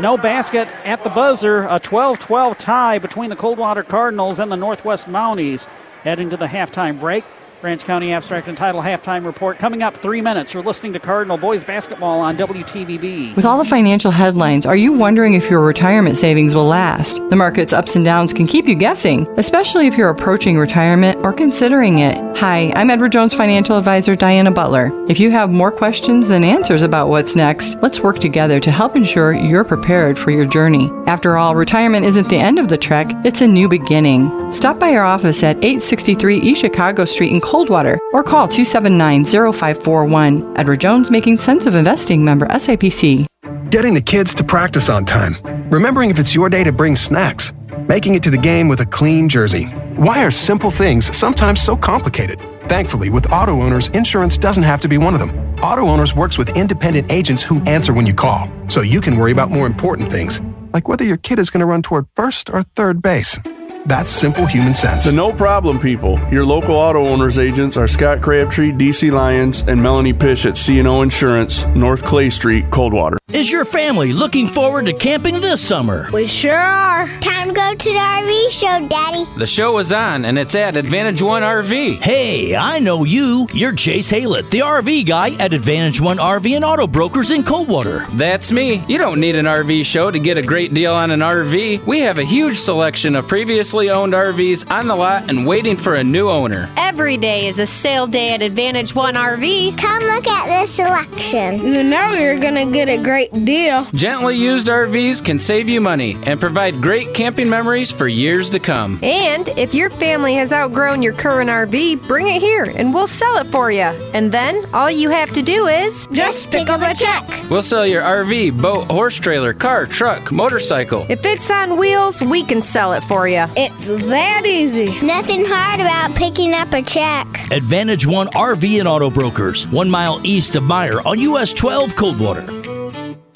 No basket at the buzzer. A 12 12 tie between the Coldwater Cardinals and the Northwest Mounties heading to the halftime break. Branch County Abstract and Title halftime report coming up three minutes. You're listening to Cardinal Boys Basketball on WTVB. With all the financial headlines, are you wondering if your retirement savings will last? The market's ups and downs can keep you guessing, especially if you're approaching retirement or considering it. Hi, I'm Edward Jones financial advisor Diana Butler. If you have more questions than answers about what's next, let's work together to help ensure you're prepared for your journey. After all, retirement isn't the end of the trek, it's a new beginning. Stop by our office at 863 East Chicago Street in Coldwater or call 279 0541. Edward Jones making sense of investing member SIPC. Getting the kids to practice on time. Remembering if it's your day to bring snacks. Making it to the game with a clean jersey. Why are simple things sometimes so complicated? Thankfully, with auto owners, insurance doesn't have to be one of them. Auto owners works with independent agents who answer when you call, so you can worry about more important things, like whether your kid is going to run toward first or third base. That's simple human sense. The no problem people. Your local auto owners agents are Scott Crabtree, DC Lyons, and Melanie Pish at CNO Insurance, North Clay Street, Coldwater. Is your family looking forward to camping this summer? We sure are. Time to go to the RV show, Daddy. The show is on, and it's at Advantage One RV. Hey, I know you. You're Chase Haylett, the RV guy at Advantage One RV and Auto Brokers in Coldwater. That's me. You don't need an RV show to get a great deal on an RV. We have a huge selection of previous owned RVs on the lot and waiting for a new owner. Every day is a sale day at Advantage One RV. Come look at this selection. You know you're gonna get a great deal. Gently used RVs can save you money and provide great camping memories for years to come. And if your family has outgrown your current RV, bring it here and we'll sell it for you. And then all you have to do is just pick up a check. We'll sell your RV, boat, horse trailer, car, truck, motorcycle. If it's on wheels, we can sell it for you. It's that easy. Nothing hard about picking up a check. Advantage One RV and Auto Brokers, one mile east of Meyer on US 12 Coldwater.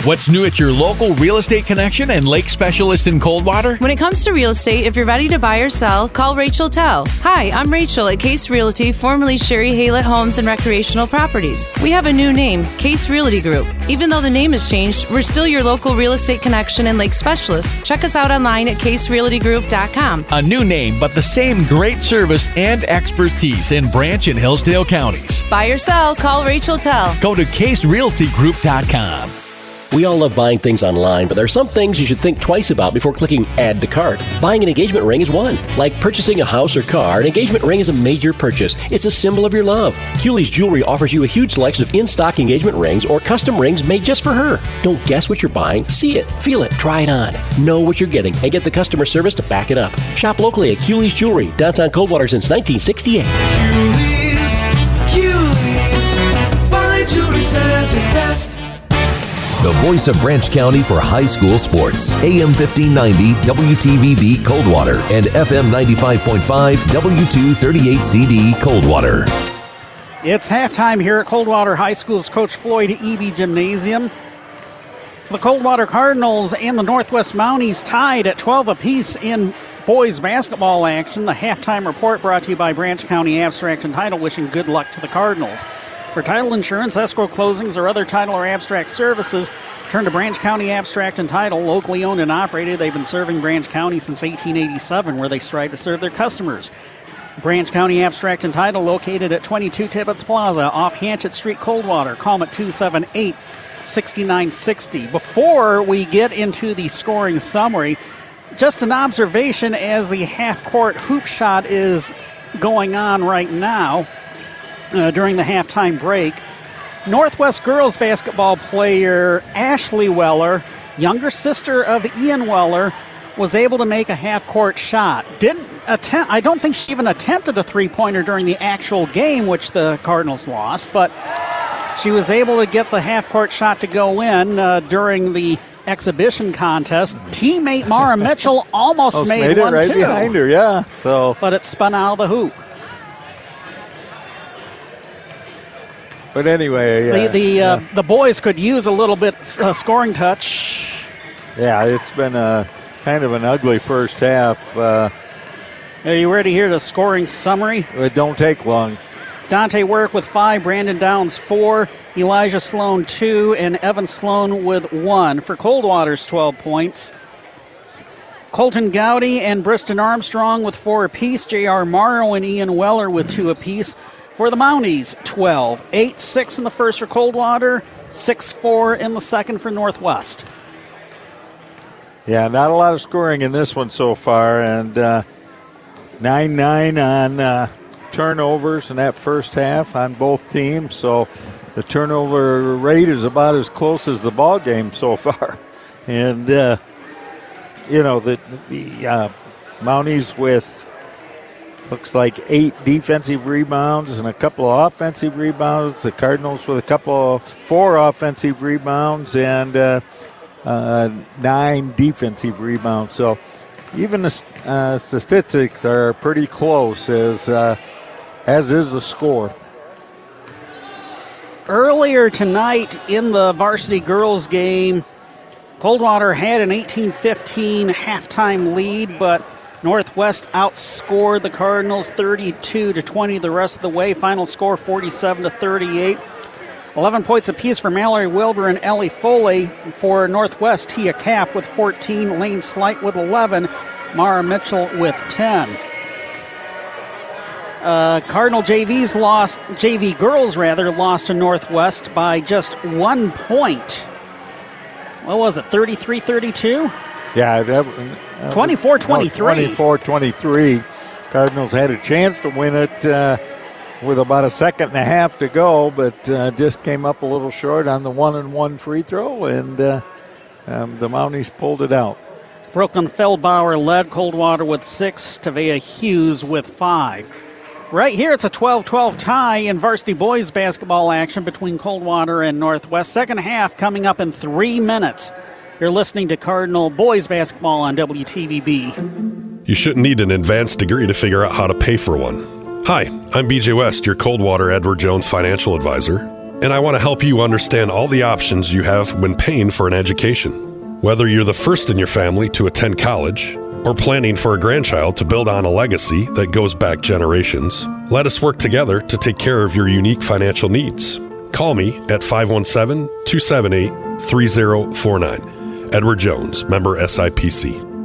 What's new at your local real estate connection and lake specialist in Coldwater? When it comes to real estate, if you're ready to buy or sell, call Rachel Tell. Hi, I'm Rachel at Case Realty, formerly Sherry Haylett Homes and Recreational Properties. We have a new name, Case Realty Group. Even though the name has changed, we're still your local real estate connection and lake specialist. Check us out online at caserealtygroup.com. A new name, but the same great service and expertise in Branch and Hillsdale counties. Buy or sell, call Rachel Tell. Go to caserealtygroup.com. We all love buying things online, but there are some things you should think twice about before clicking add to cart. Buying an engagement ring is one. Like purchasing a house or car, an engagement ring is a major purchase. It's a symbol of your love. Cooley's Jewelry offers you a huge selection of in-stock engagement rings or custom rings made just for her. Don't guess what you're buying. See it, feel it, try it on. Know what you're getting and get the customer service to back it up. Shop locally at Cooley's Jewelry, downtown Coldwater since 1968. Cooley's, Cooley's, fine jewelry says it best. The voice of Branch County for high school sports. AM 1590 WTVB Coldwater and FM 95.5 W238CD Coldwater. It's halftime here at Coldwater High School's Coach Floyd Eby Gymnasium. It's the Coldwater Cardinals and the Northwest Mounties tied at 12 apiece in boys basketball action. The halftime report brought to you by Branch County Abstract and Title, wishing good luck to the Cardinals. For title insurance, escrow closings, or other title or abstract services, turn to Branch County Abstract and Title, locally owned and operated. They've been serving Branch County since 1887, where they strive to serve their customers. Branch County Abstract and Title, located at 22 Tibbetts Plaza off Hanchett Street, Coldwater. Call them at 278 6960. Before we get into the scoring summary, just an observation as the half court hoop shot is going on right now uh, during the halftime break. Northwest girls basketball player Ashley Weller, younger sister of Ian Weller, was able to make a half court shot. Didn't attempt I don't think she even attempted a three-pointer during the actual game which the Cardinals lost, but she was able to get the half court shot to go in uh, during the exhibition contest. Teammate Mara (laughs) Mitchell almost, Almost made, made it one right too. behind her, yeah. So, But it spun out of the hoop. But anyway, yeah, the the uh, the boys could use a little bit uh, scoring touch. Yeah, it's been a kind of an ugly first half. Uh, Are you ready to hear the scoring summary? It don't take long. Dante Work with five, Brandon Downs four, Elijah Sloan two, and Evan Sloan with one. For Coldwater's 12 points. Colton Gowdy and Briston Armstrong with four apiece. J.R. Morrow and Ian Weller with two apiece. For the Mounties, 12. 8 6 in the first for Coldwater, 6 4 in the second for Northwest. Yeah, not a lot of scoring in this one so far, and uh, 9 9 on uh, turnovers in that first half on both teams. So the turnover rate is about as close as the ball game so (laughs) far. And, uh, you know, the, the uh, Mounties with looks like eight defensive rebounds and a couple of offensive rebounds. The Cardinals with a couple of four offensive rebounds and uh, uh, nine defensive rebounds. So even the uh, statistics are pretty close, as uh, as is the score. Earlier tonight in the varsity girls game, Coldwater had an 18 15 halftime lead, but Northwest outscored the Cardinals 32 to 20 the rest of the way. Final score 47 to 38. 11 points apiece for Mallory Wilbur and Ellie Foley. For Northwest, Tia Cap with 14, Lane Slight with 11, Mara Mitchell with 10. Uh, Cardinal JV's lost, JV girls rather, lost to Northwest by just one point. What was it, 33 32? Yeah, that, 24-23. 24 23. Cardinals had a chance to win it uh, with about a second and a half to go, but uh, just came up a little short on the one and one free throw, and uh, um, the Mounties pulled it out. Brooklyn Feldbauer led Coldwater with six, Tavea Hughes with five. Right here, it's a 12 12 tie in varsity boys basketball action between Coldwater and Northwest. Second half coming up in three minutes. You're listening to Cardinal Boys Basketball on WTVB. You shouldn't need an advanced degree to figure out how to pay for one. Hi, I'm BJ West, your Coldwater Edward Jones financial advisor, and I want to help you understand all the options you have when paying for an education. Whether you're the first in your family to attend college or planning for a grandchild to build on a legacy that goes back generations, let us work together to take care of your unique financial needs. Call me at 517 278 3049. Edward Jones, member SIPC.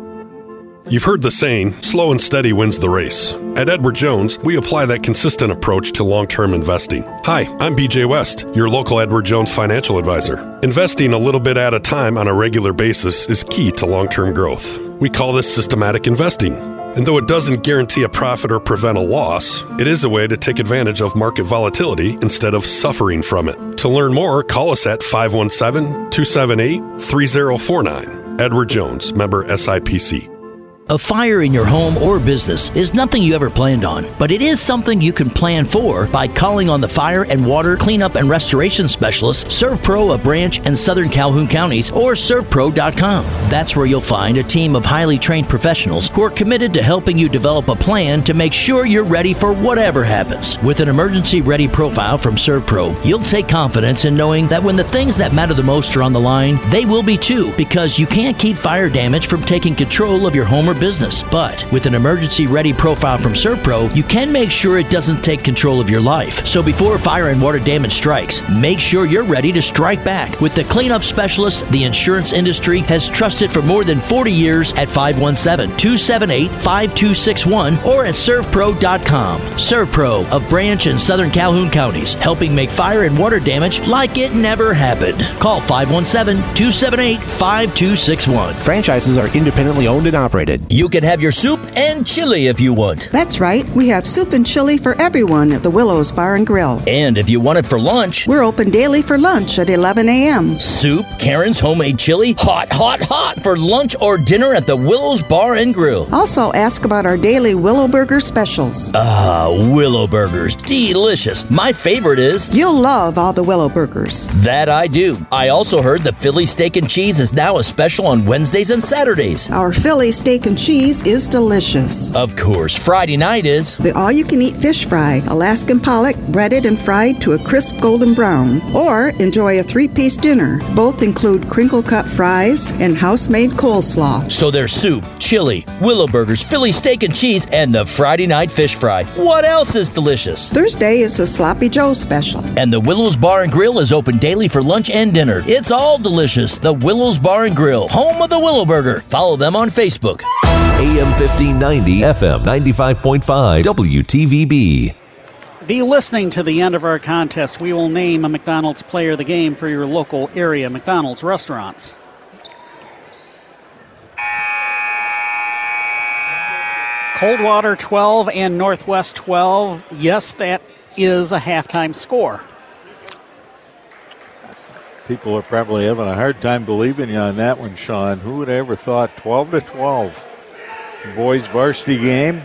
You've heard the saying, slow and steady wins the race. At Edward Jones, we apply that consistent approach to long term investing. Hi, I'm BJ West, your local Edward Jones financial advisor. Investing a little bit at a time on a regular basis is key to long term growth. We call this systematic investing. And though it doesn't guarantee a profit or prevent a loss, it is a way to take advantage of market volatility instead of suffering from it. To learn more, call us at 517 278 3049. Edward Jones, member SIPC. A fire in your home or business is nothing you ever planned on, but it is something you can plan for by calling on the fire and water cleanup and restoration specialist ServPro of Branch and Southern Calhoun counties or servpro.com. That's where you'll find a team of highly trained professionals who are committed to helping you develop a plan to make sure you're ready for whatever happens. With an emergency ready profile from ServPro, you'll take confidence in knowing that when the things that matter the most are on the line, they will be too, because you can't keep fire damage from taking control of your home or business. But with an emergency ready profile from ServPro, you can make sure it doesn't take control of your life. So before fire and water damage strikes, make sure you're ready to strike back with the cleanup specialist the insurance industry has trusted for more than 40 years at 517 278 5261 or at servpro.com. ServPro of Branch and Southern Calhoun counties, helping make fire and water damage like it never happened. Call 517 278 5261. Franchises are independently owned and operated. You can have your soup and chili if you want. That's right. We have soup and chili for everyone at the Willows Bar and Grill. And if you want it for lunch, We're open daily for lunch at 11 a.m. soup, Karen's homemade chili, hot, hot, hot for lunch or dinner at the Willows Bar and Grill. Also, ask about our daily Willow Burger specials. Ah, Willow Burgers, delicious. My favorite is. You'll love all the Willow Burgers. That I do. I also heard the Philly steak and cheese is now a special on Wednesdays and Saturdays. Our Philly steak and cheese is delicious. Of course, Friday night is. The all you can eat fish fry, Alaskan pollock, breaded and fried to a crisp golden brown. Or enjoy a three piece dinner. Both include crinkle cut fries and house made coleslaw. So there's soup, chili, Willow Burgers, Philly steak and cheese, and the Friday night fish fry. What else is delicious? Thursday is the Sloppy Joe special. And the Willows Bar and Grill is open daily for lunch and dinner. It's all delicious. The Willows Bar and Grill, home of the Willow Burger. Follow them on Facebook. AM 1590, FM 95.5, WTVB. Be listening to the end of our contest. We will name a McDonald's player of the game for your local area McDonald's restaurants. Coldwater 12 and Northwest 12. Yes, that is a halftime score. People are probably having a hard time believing you on that one, Sean. Who would have ever thought 12 to 12? Boys varsity game.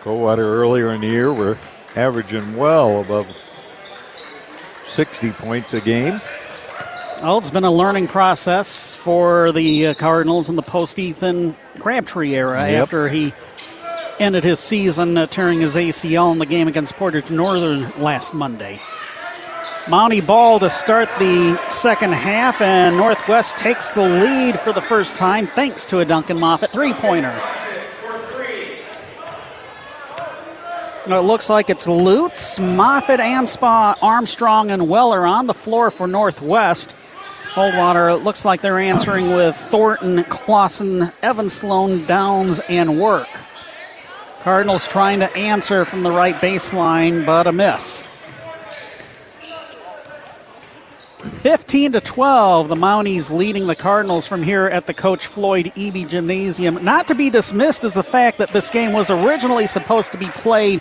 Coldwater earlier in the year were averaging well above 60 points a game. Well, it's been a learning process for the uh, Cardinals in the post Ethan Crabtree era Yep. after he ended his season uh, tearing his ACL in the game against Portage Northern last Monday. Mountie ball to start the second half, and Northwest takes the lead for the first time thanks to a Duncan Moffat three pointer. It looks like it's Lutz, Moffat, Anspaugh, Armstrong, and Weller on the floor for Northwest. Coldwater, it looks like they're answering with Thornton, Clausen, Evan Sloan, Downs, and Work. Cardinals trying to answer from the right baseline, but a miss. 15 to 12, the Mounties leading the Cardinals from here at the Coach Floyd Eby Gymnasium. Not to be dismissed is the fact that this game was originally supposed to be played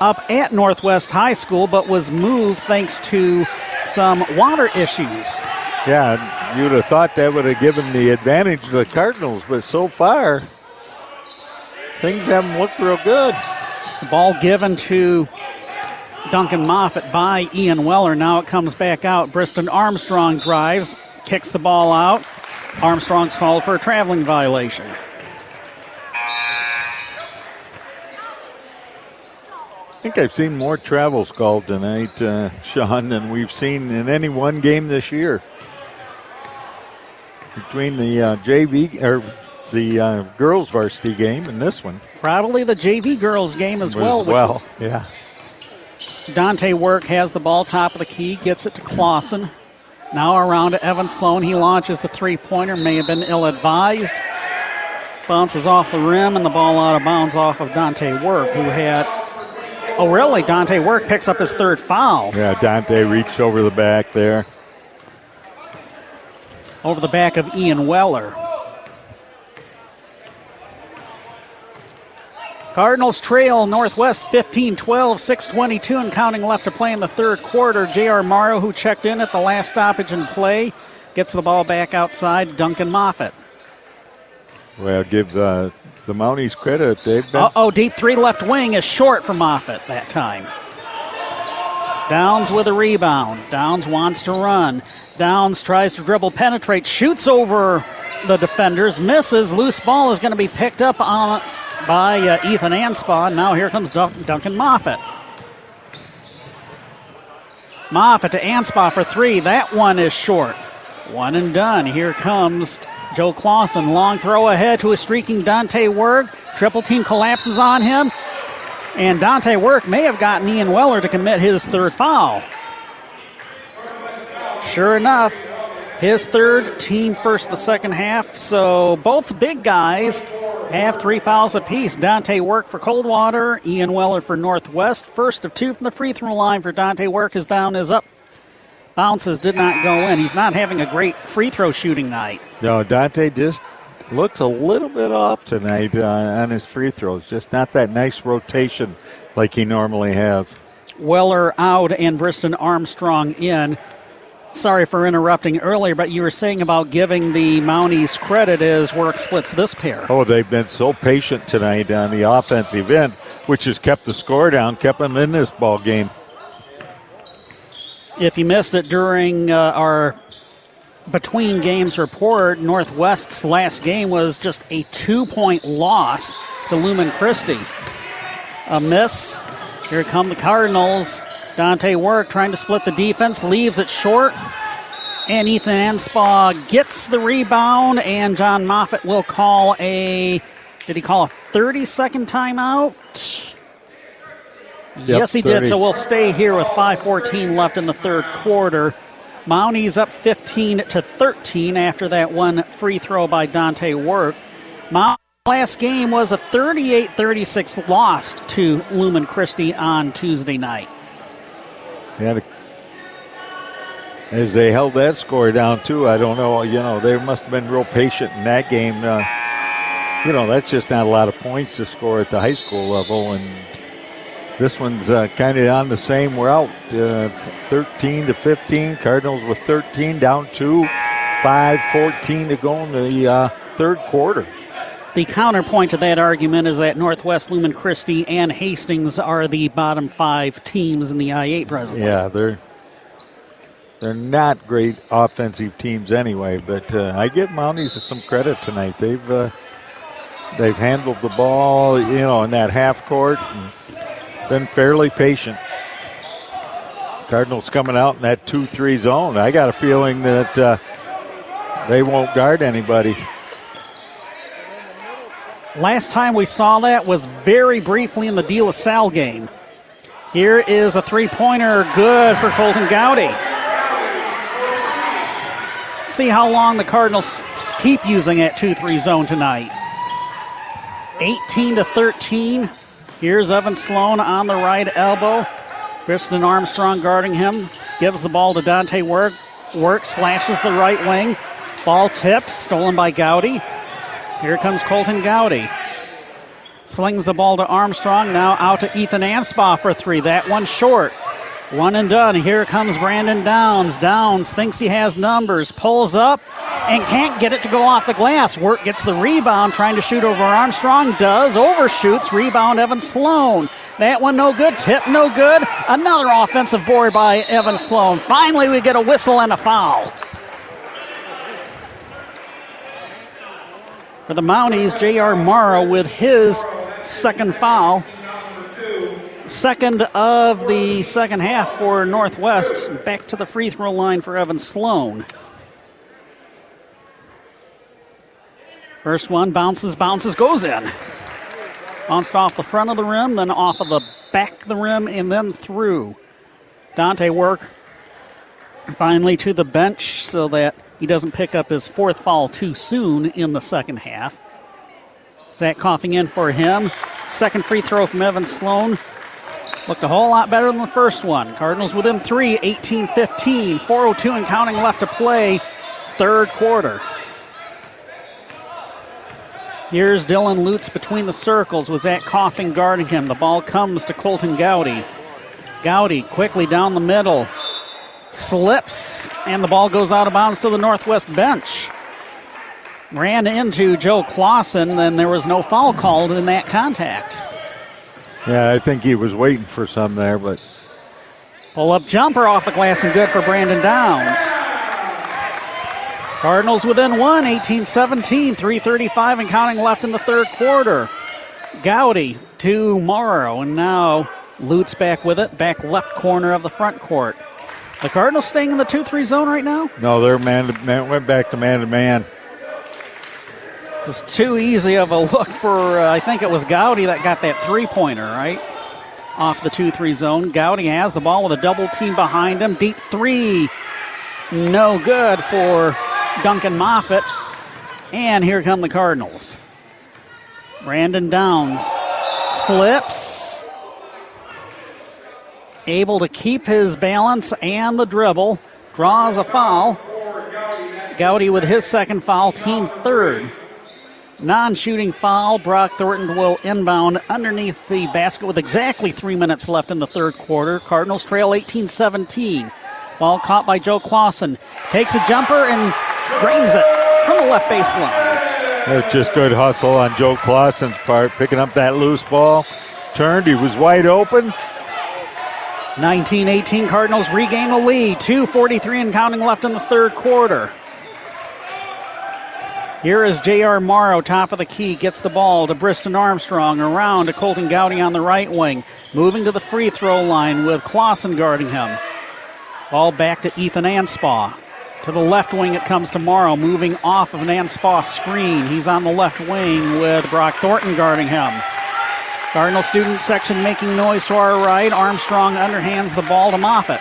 up at Northwest High School, but was moved thanks to some water issues. Yeah, you'd have thought that would have given the advantage to the Cardinals, but so far, things haven't looked real good. The ball given to Duncan Moffat by Ian Weller. Now it comes back out. Briston Armstrong drives, kicks the ball out. Armstrong's called for a traveling violation. I think I've seen more travels called tonight, uh, Sean, than we've seen in any one game this year. Between the uh, JV or the uh, girls varsity game and this one. Probably the JV girls game as well. As which well, is- yeah. Dante Work has the ball top of the key, gets it to Clausen. Now around to Evan Sloan. He launches a three pointer, may have been ill advised. Bounces off the rim, and the ball out of bounds off of Dante Work, who had. Oh, really? Dante Work picks up his third foul Yeah, Dante reached over the back there. over the back of Ian Weller. Cardinals trail Northwest 15 12, 622 and counting left to play in the third quarter. J.R. Morrow, who checked in at the last stoppage in play, gets the ball back outside. Duncan Moffat. Well, give uh, the Mounties credit. They've been oh, deep three left wing is short for Moffat that time. Downs with a rebound. Downs wants to run. Downs tries to dribble, penetrate, shoots over the defenders, misses. Loose ball is going to be picked up on by uh, Ethan Anspaugh. Now here comes Dun- Duncan Moffat. Moffat to Anspaugh for three. That one is short. One and done. Here comes Joe Clausen. Long throw ahead to a streaking Dante Work. Triple team collapses on him. And Dante Work may have gotten Ian Weller to commit his third foul. Sure enough, his third, team first the second half. So both big guys have three fouls apiece. Dante Work for Coldwater, Ian Weller for Northwest. First of two from the free throw line for Dante Work is down, is up. Bounces did not go in. He's not having a great free throw shooting night. No, Dante just looked a little bit off tonight uh, on his free throws. Just not that nice rotation like he normally has. Weller out and Briston Armstrong in. Sorry for interrupting earlier, but you were saying about giving the Mounties credit as work splits this pair. Oh, they've been so patient tonight on the offensive end, which has kept the score down, kept them in this ball game. If you missed it during uh, our between games report, Northwest's last game was just a two point loss to Lumen Christi. A miss. Here come the Cardinals. Dante Work trying to split the defense, leaves it short. And Ethan Anspaugh gets the rebound, and John Moffitt will call a. Did he call a 30 second timeout? Yep, yes, he 30. did. So we'll stay here with 5:14 left in the third quarter. Mounties up 15 to 13 after that one free throw by Dante Work. Mount last game was a 38-36 loss to Lumen Christi on Tuesday night. Yeah, the- as they held that score down too, I don't know. You know, they must have been real patient in that game. Uh, you know, that's just not a lot of points to score at the high school level, and this one's uh, kind of on the same route. Uh, 13 to 15. Cardinals with 13, down two, 5 14 to go in the uh, third quarter. The counterpoint to that argument is that Northwest Lumen Christi and Hastings are the bottom five teams in the I-8 presently. Yeah, they're they're not great offensive teams anyway, but uh, I give Mounties some credit tonight. They've uh, they've handled the ball, you know, in that half court and been fairly patient. Cardinals coming out in that two-three zone. I got a feeling that uh, they won't guard anybody. Last time we saw that was very briefly in the De La Salle game. Here is a three pointer, good for Colton Gowdy. See how long the Cardinals keep using that 2 3 zone tonight. 18 to 13. Here's Evan Sloan on the right elbow. Briston Armstrong guarding him. Gives the ball to Dante Work. Work slashes the right wing. Ball tipped, stolen by Gowdy. Here comes Colton Gowdy. Slings the ball to Armstrong. Now out to Ethan Anspaugh for three. That one short. One and done. Here comes Brandon Downs. Downs thinks he has numbers, pulls up, and can't get it to go off the glass. Work gets the rebound, trying to shoot over Armstrong. Does, overshoots. Rebound, Evan Sloan. That one no good. Tip no good. Another offensive board by Evan Sloan. Finally, we get a whistle and a foul. For the Mounties, J.R. Morrow with his second foul. Second of the second half for Northwest. Back to the free throw line for Evan Sloan. First one bounces, bounces, goes in. Bounced off the front of the rim, then off of the back of the rim, and then through. Dante Work finally to the bench so that he doesn't pick up his fourth foul too soon in the second half. That Coughlin in for him. Second free throw from Evan Sloan. Looked a whole lot better than the first one. Cardinals within three, 18 15. 402 and counting left to play. Third quarter. Here's Dylan Lutz between the circles with Zach Coughlin guarding him. The ball comes to Colton Gowdy. Gowdy quickly down the middle. Slips, and the ball goes out of bounds to the Northwest bench. Ran into Joe Clausen, and there was no foul called in that contact. Yeah, I think he was waiting for some there, but Pull up jumper off the glass and good for Brandon Downs. Cardinals within one, 18 17, 335 and counting left in the third quarter. Gowdy to Morrow, and now Lutz back with it, back left corner of the front court. The Cardinals staying in the 2 3 zone right now? no, they're man to man. Went back to man to man. It's too easy of a look for, uh, I think it was Gowdy that got that three pointer, right? Off the 2 3 zone. Gowdy has the ball with a double team behind him. Deep three. No good for Duncan Moffett. And here come the Cardinals. Brandon Downs slips. Able to keep his balance and the dribble. Draws a foul. Gowdy with his second foul, team third. Non shooting foul. Brock Thornton will inbound underneath the basket with exactly three minutes left in the third quarter. Cardinals trail 18 17. Ball caught by Joe Clausen. Takes a jumper and drains it from the left baseline. That's just good hustle on Joe Clausen's part, picking up that loose ball. Turned, he was wide open. 19 18 Cardinals regain the lead. 2.43 and counting left in the third quarter. Here is J.R. Morrow, top of the key, gets the ball to Briston Armstrong, around to Colton Gowdy on the right wing, moving to the free throw line with Clausen guarding him. Ball back to Ethan Anspaugh. To the left wing it comes to Morrow, moving off of an Anspaugh screen. He's on the left wing with Brock Thornton guarding him. Cardinal student section making noise to our right. Armstrong underhands the ball to Moffitt.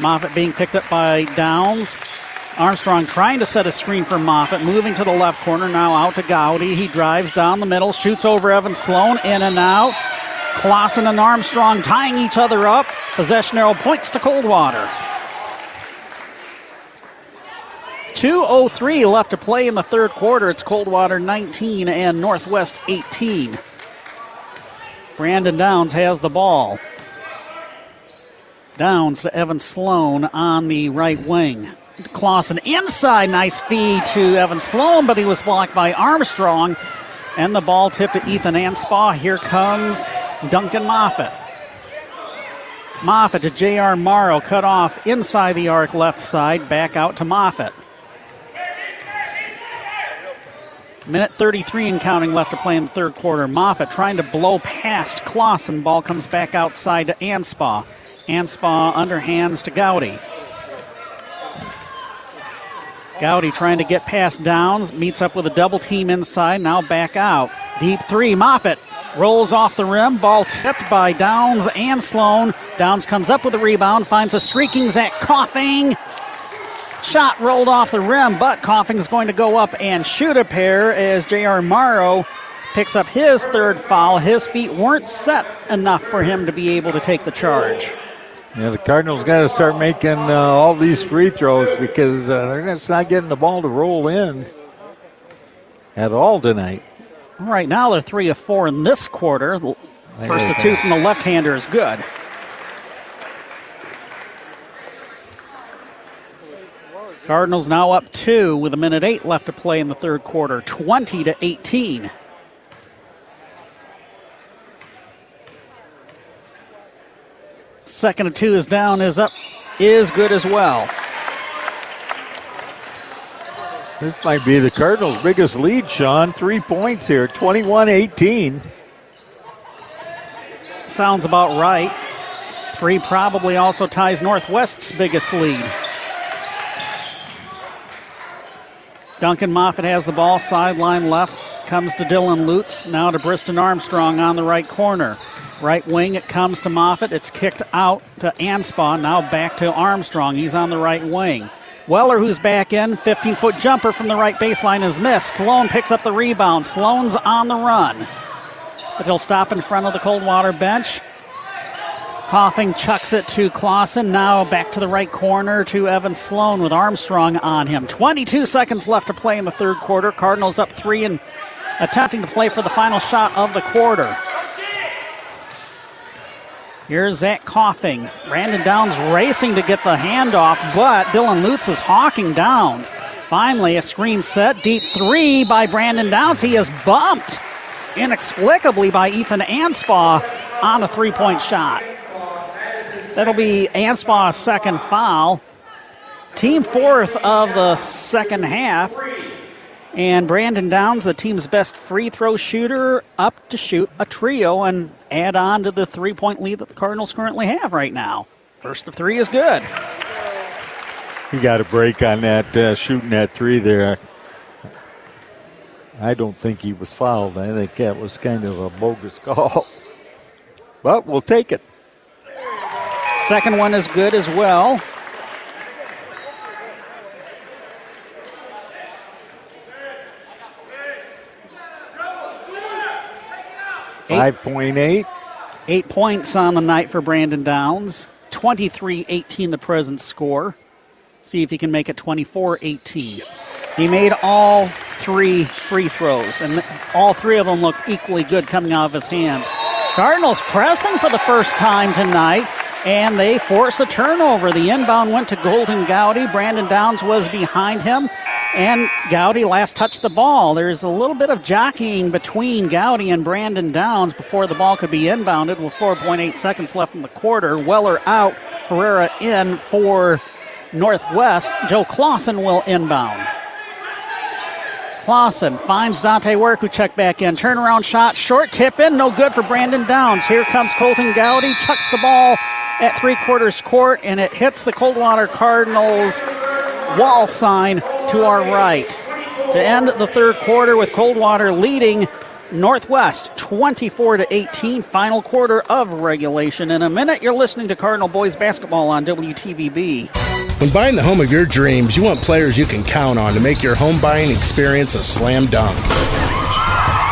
Moffitt being picked up by Downs. Armstrong trying to set a screen for Moffitt, moving to the left corner, now out to Gowdy. He drives down the middle, shoots over Evan Sloan, in and out. Clausen and Armstrong tying each other up. Possession arrow points to Coldwater. 2.03 left to play in the third quarter. It's Coldwater 19 and Northwest 18. Brandon Downs has the ball. Downs to Evan Sloan on the right wing. Clausen inside, nice feed to Evan Sloan, but he was blocked by Armstrong. And the ball tipped to Ethan Anspaugh. Here comes Duncan Moffat. Moffat to J.R. Morrow, cut off inside the arc left side, back out to Moffitt. Minute 33 and counting left to play in the third quarter. Moffat trying to blow past Clausen. Ball comes back outside to Anspaugh. Anspaugh underhands to Gowdy. Gowdy trying to get past Downs, meets up with a double team inside, now back out. Deep three, Moffat rolls off the rim, ball tipped by Downs and Sloan. Downs comes up with a rebound, finds a streaking Zach Coughlin. Shot rolled off the rim, but Coughlin's going to go up and shoot a pair as J.R. Morrow picks up his third foul. His feet weren't set enough for him to be able to take the charge. Yeah, the Cardinals got to start making uh, all these free throws because uh, they're just not getting the ball to roll in at all tonight. Right now, they're three of four in this quarter. First of two from the left hander is good. Cardinals now up two with a minute eight left to play in the third quarter, 20 to 18. Second of two is down, is up, is good as well. This might be the Cardinals' biggest lead, Sean. Three points here, 21 18. Sounds about right. Three probably also ties Northwest's biggest lead. Duncan Moffat has the ball, sideline left, comes to Dylan Lutz, now to Briston Armstrong on the right corner. Right wing, it comes to Moffat. It's kicked out to Anspaugh. Now back to Armstrong. He's on the right wing. Weller, who's back in, 15 foot jumper from the right baseline is missed. Sloan picks up the rebound. Sloan's on the run. But he'll stop in front of the Coldwater bench. Coughlin chucks it to Clausen. Now back to the right corner to Evan Sloan with Armstrong on him. 22 seconds left to play in the third quarter. Cardinals up three and attempting to play for the final shot of the quarter. Here's Zach Coughlin. Brandon Downs racing to get the handoff, but Dylan Lutz is hawking Downs. Finally, a screen set. Deep three by Brandon Downs. He is bumped inexplicably by Ethan Anspaugh on a three point shot. That'll be Anspaugh's second foul. Team fourth of the second half. And Brandon Downs, the team's best free throw shooter, up to shoot a trio and add on to the three point lead that the Cardinals currently have right now. First of three is good. He got a break on that uh, shooting that three there. I don't think he was fouled. I think that was kind of a bogus (laughs) call. But we'll take it. Second one is good as well. Five point eight. Eight points on the night for Brandon Downs. 23 18 the present score. See if he can make it 24 18. He made all three free throws, and all three of them look equally good coming out of his hands. Cardinals pressing for the first time tonight, and they force a turnover. The inbound went to Colton Gowdy. Brandon Downs was behind him, and Gowdy last touched the ball. There's a little bit of jockeying between Gowdy and Brandon Downs before the ball could be inbounded with 4.8 seconds left in the quarter. Weller out, Herrera in for Northwest. Joe Clausen will inbound. Clausen finds Dante Work, who checked back in. Turnaround shot, short tip in, no good for Brandon Downs. Here comes Colton Gowdy, chucks the ball at three quarters court, and it hits the Coldwater Cardinals wall sign to our right. To end the third quarter with Coldwater leading Northwest 24 to 18, final quarter of regulation. In a minute, you're listening to Cardinal Boys basketball on WTVB. When buying the home of your dreams, you want players you can count on to make your home buying experience a slam dunk.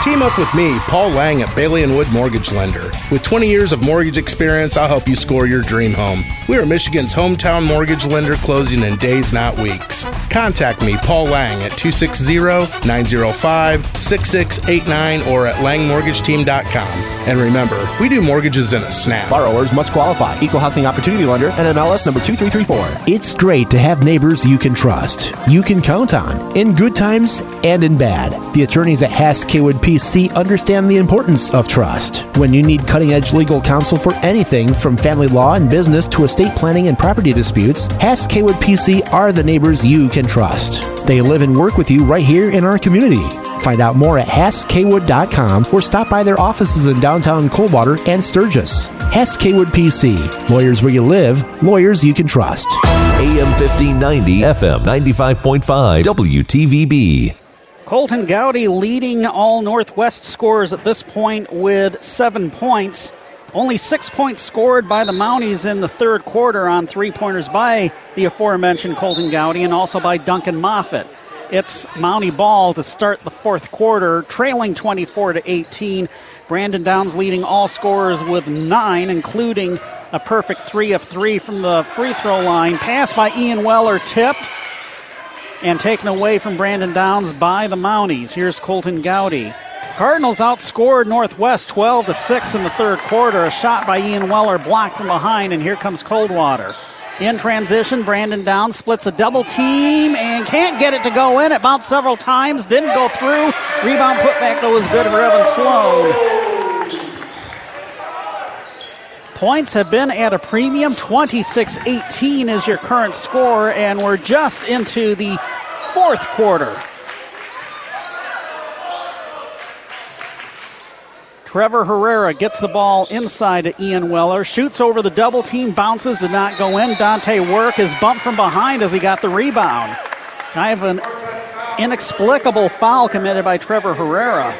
Team up with me, Paul Lang at Bailey and Wood Mortgage Lender. With 20 years of mortgage experience, I'll help you score your dream home. We are Michigan's hometown mortgage lender closing in days, not weeks. Contact me, Paul Lang, at 260-905-6689 or at langmortgageteam.com. And remember, we do mortgages in a snap. Borrowers must qualify. Equal Housing Opportunity Lender and MLS number 2334. It's great to have neighbors you can trust, you can count on, in good times and in bad. The attorneys at Hass Kaywood PC understand the importance of trust. When you need cutting edge legal counsel for anything from family law and business to estate planning and property disputes, Hess Kaywood PC are the neighbors you can trust. They live and work with you right here in our community. Find out more at HassKwood.com or stop by their offices in downtown Coldwater and Sturgis. Hess Kaywood PC. Lawyers where you live, lawyers you can trust. AM 1590, FM 95.5, WTVB. Colton Gowdy leading all Northwest scores at this point with seven points. Only six points scored by the Mounties in the third quarter on three pointers by the aforementioned Colton Gowdy and also by Duncan Moffat. It's Mountie ball to start the fourth quarter, trailing 24 to 18. Brandon Downs leading all scorers with nine, including a perfect three of three from the free throw line. Pass by Ian Weller, tipped and taken away from Brandon Downs by the Mounties. Here's Colton Gowdy. Cardinals outscored Northwest 12 to 6 in the third quarter. A shot by Ian Weller blocked from behind, and here comes Coldwater. In transition, Brandon Downs splits a double team and can't get it to go in. It bounced several times, didn't go through. Rebound putback though was good for Evan Sloan. Points have been at a premium. 26 18 is your current score, and we're just into the fourth quarter. Trevor Herrera gets the ball inside to Ian Weller, shoots over the double team, bounces, did not go in. Dante Work is bumped from behind as he got the rebound. I have an inexplicable foul committed by Trevor Herrera.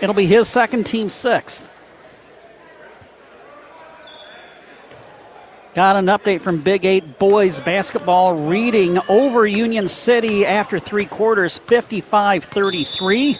It'll be his second team sixth. Got an update from Big Eight boys basketball reading over Union City after three quarters, 55 33.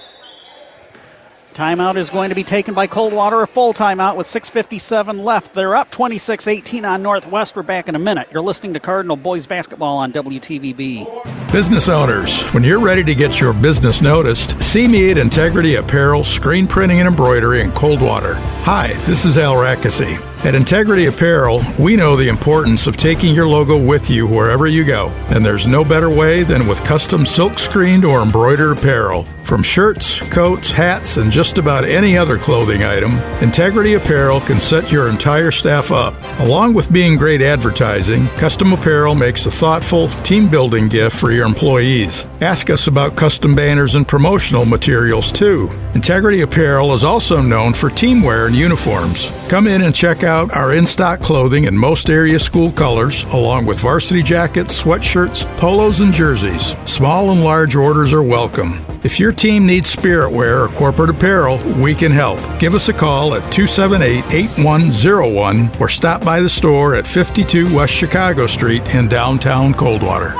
Timeout is going to be taken by Coldwater, a full timeout with 6.57 left. They're up 26 18 on Northwest. We're back in a minute. You're listening to Cardinal Boys Basketball on WTVB. Business owners, when you're ready to get your business noticed, see me at Integrity Apparel, Screen Printing and Embroidery in Coldwater. Hi, this is Al Rackesy. At Integrity Apparel, we know the importance of taking your logo with you wherever you go, and there's no better way than with custom silk screened or embroidered apparel. From shirts, coats, hats, and just about any other clothing item, Integrity Apparel can set your entire staff up. Along with being great advertising, custom apparel makes a thoughtful, team building gift for your employees. Ask us about custom banners and promotional materials too. Integrity Apparel is also known for teamwear and uniforms. Come in and check out our in stock clothing in most area school colors, along with varsity jackets, sweatshirts, polos, and jerseys. Small and large orders are welcome. If your team needs spirit wear or corporate apparel, we can help. Give us a call at 278 8101 or stop by the store at 52 West Chicago Street in downtown Coldwater.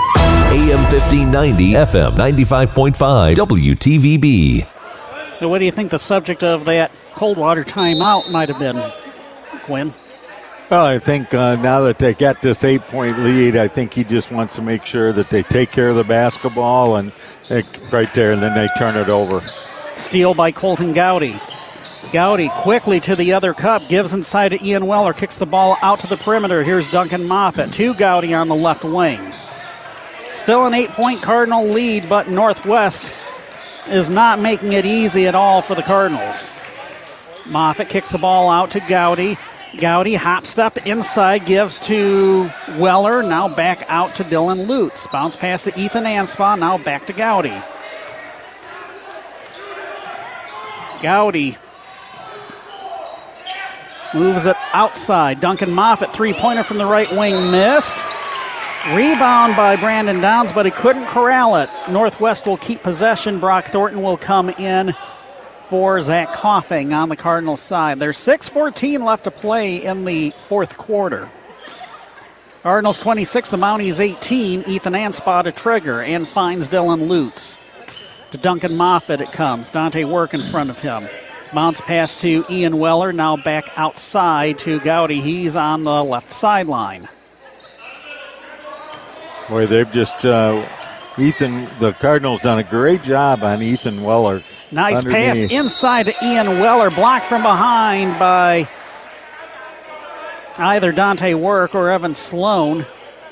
AM 1590, FM 95.5, WTVB. Now, what do you think the subject of that Coldwater timeout might have been, Quinn? Well, I think uh, now that they got this eight point lead, I think he just wants to make sure that they take care of the basketball and they, right there, and then they turn it over. Steal by Colton Gowdy. Gowdy quickly to the other cup, gives inside to Ian Weller, kicks the ball out to the perimeter. Here's Duncan Moffat to Gowdy on the left wing. Still an eight point Cardinal lead, but Northwest is not making it easy at all for the Cardinals. Moffat kicks the ball out to Gowdy. Gowdy hop step inside, gives to Weller. Now back out to Dylan Lutz. Bounce pass to Ethan Anspaugh. Now back to Gowdy. Gowdy Moves it outside. Duncan Moffat, three pointer from the right wing, missed. Rebound by Brandon Downs, but he couldn't corral it. Northwest will keep possession. Brock Thornton will come in for Zach Coughlin on the Cardinals side. There's 6.14 left to play in the fourth quarter. Cardinals 26, the Mounties 18. Ethan Anspaugh to trigger and finds Dylan Lutz. To Duncan Moffat it comes. Dante Work in front of him. Bounce pass to Ian Weller. Now back outside to Gowdy. He's on the left sideline. Boy, they've just uh, Ethan. The Cardinals done a great job on Ethan Weller. Nice underneath. pass inside to Ian Weller, blocked from behind by either Dante Work or Evan Sloan.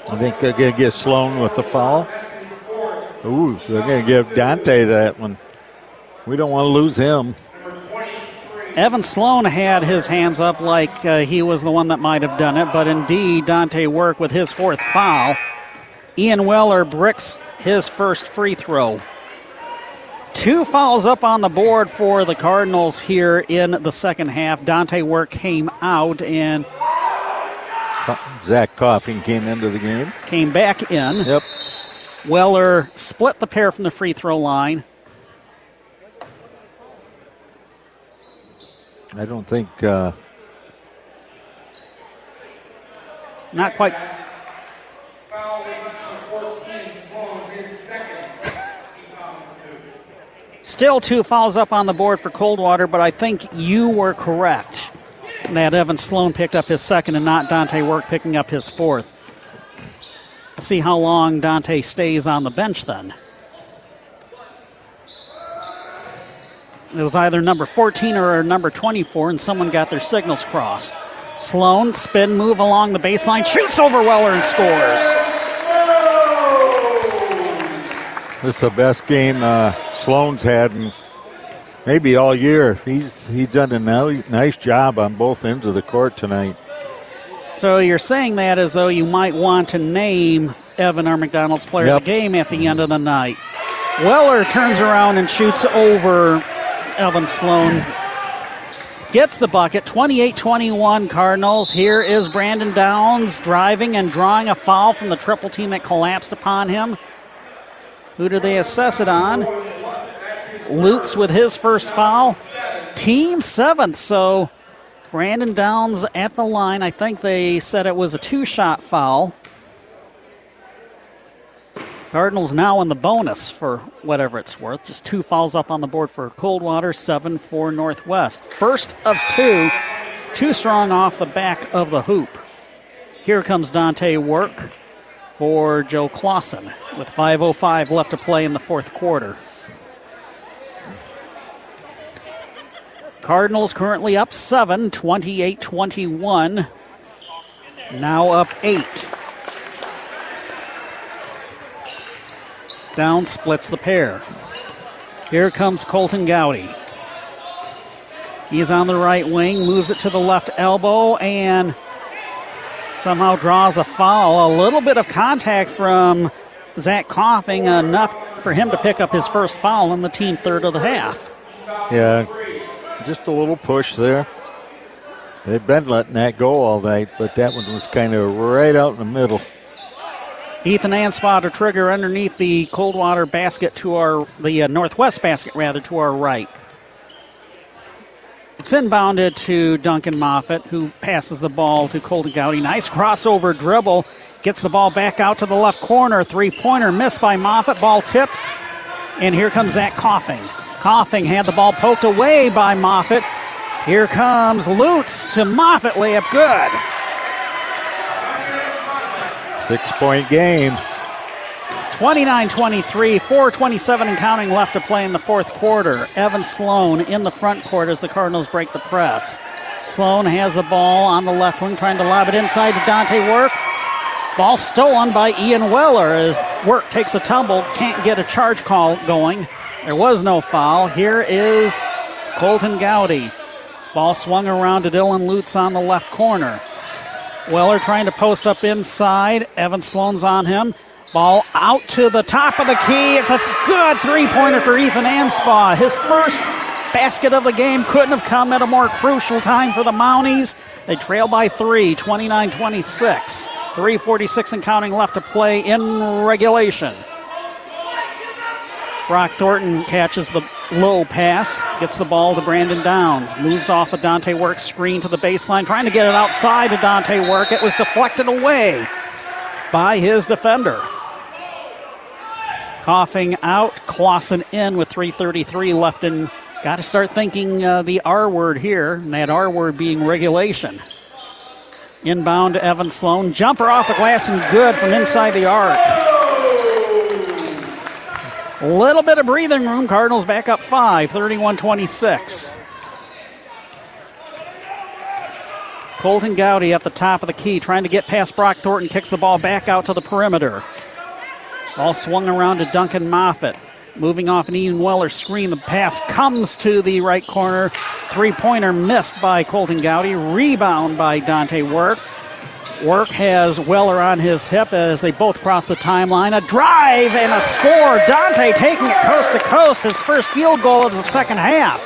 I think they're going to get Sloan with the foul. Ooh, they're going to give Dante that one. We don't want to lose him. Evan Sloan had his hands up like uh, he was the one that might have done it, but indeed, Dante Work with his fourth foul. Ian Weller bricks his first free throw. Two fouls up on the board for the Cardinals here in the second half. Dante Work came out and Zach Coughlin came into the game. came back in. Yep. Weller split the pair from the free throw line. I don't think. Uh, Not quite. Still two fouls up on the board for Coldwater, but I think you were correct that Evan Sloan picked up his second and not Dante Work picking up his fourth. See how long Dante stays on the bench then. It was either number 14 or number 24, and someone got their signals crossed. Sloan, spin move along the baseline, shoots over Weller and scores. This is the best game uh, Sloan's had in maybe all year. He's he's done a nice job on both ends of the court tonight. So you're saying that as though you might want to name Evan R. McDonald's player Yep. of the game at the end of the night. Weller turns around and shoots over Evan Sloan. Gets the bucket, 28 21 Cardinals. Here is Brandon Downs driving and drawing a foul from the triple team that collapsed upon him. Who do they assess it on? Lutz with his first foul. Team seventh, so Brandon Downs at the line. I think they said it was a two shot foul. Cardinals now in the bonus for whatever it's worth. Just two fouls up on the board for Coldwater, seven for Northwest. First of two, too strong off the back of the hoop. Here comes Dante Work for Joe Clausen with 5.05 left to play in the fourth quarter. Cardinals currently up 7, 28 21. Now up 8. Down splits the pair. Here comes Colton Gowdy. He's on the right wing, moves it to the left elbow, and somehow draws a foul. A little bit of contact from Zach Coughlin, enough for him to pick up his first foul in the team third of the half. Yeah, just a little push there. They've been letting that go all night, but that one was kind of right out in the middle. Ethan Anspaugh to trigger underneath the Coldwater basket to our, the uh, Northwest basket rather, to our right. It's inbounded to Duncan Moffat, who passes the ball to Colton Gowdy. Nice crossover dribble. Gets the ball back out to the left corner. Three pointer missed by Moffat. Ball tipped. And here comes Zach Coughlin. Coughlin had the ball poked away by Moffat. Here comes Lutz to Moffat. Layup good. Six point game. 29 23, 427 and counting left to play in the fourth quarter. Evan Sloan in the front court as the Cardinals break the press. Sloan has the ball on the left wing, trying to lob it inside to Dante Work. Ball stolen by Ian Weller as Work takes a tumble, can't get a charge call going. There was no foul. Here is Colton Gowdy. Ball swung around to Dylan Lutz on the left corner. Weller trying to post up inside. Evan Sloan's on him. Ball out to the top of the key. It's a good three pointer for Ethan Anspaugh. His first basket of the game couldn't have come at a more crucial time for the Mounties. They trail by three, 29 26. 346 and counting left to play in regulation. Brock Thornton catches the low pass, gets the ball to Brandon Downs, moves off a Dante Work screen to the baseline, trying to get it outside to Dante Work. It was deflected away by his defender. Coughlin out, Clausen in with 3.33 left in. Got to start thinking uh, the R word here, and that R word being regulation. Inbound to Evan Sloan. Jumper off the glass and good from inside the arc. Little bit of breathing room. Cardinals back up five, 31 26. Colton Gowdy at the top of the key, trying to get past Brock Thornton, kicks the ball back out to the perimeter. Ball swung around to Duncan Moffat. Moving off an Ian Weller screen, the pass comes to the right corner. Three pointer missed by Colton Gowdy. Rebound by Dante Work. Work has Weller on his hip as they both cross the timeline. A drive and a score. Dante taking it coast to coast. His first field goal of the second half.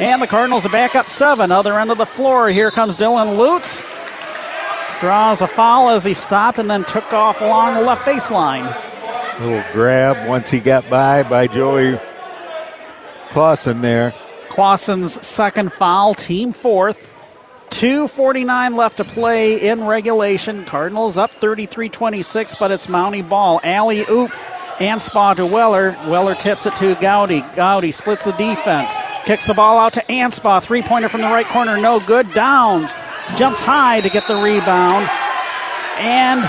And the Cardinals are back up seven. Other end of the floor. Here comes Dylan Lutz. Draws a foul as he stopped and then took off along the left baseline. Little grab once he got by by Joey Clausen there. Clausen's second foul, team fourth. 2.49 left to play in regulation. Cardinals up 33 26, but it's Mountie ball. Alley oop. and Anspaugh to Weller. Weller tips it to Gowdy. Gowdy splits the defense. Kicks the ball out to Anspaugh. Three pointer from the right corner. No good. Downs. Jumps high to get the rebound. And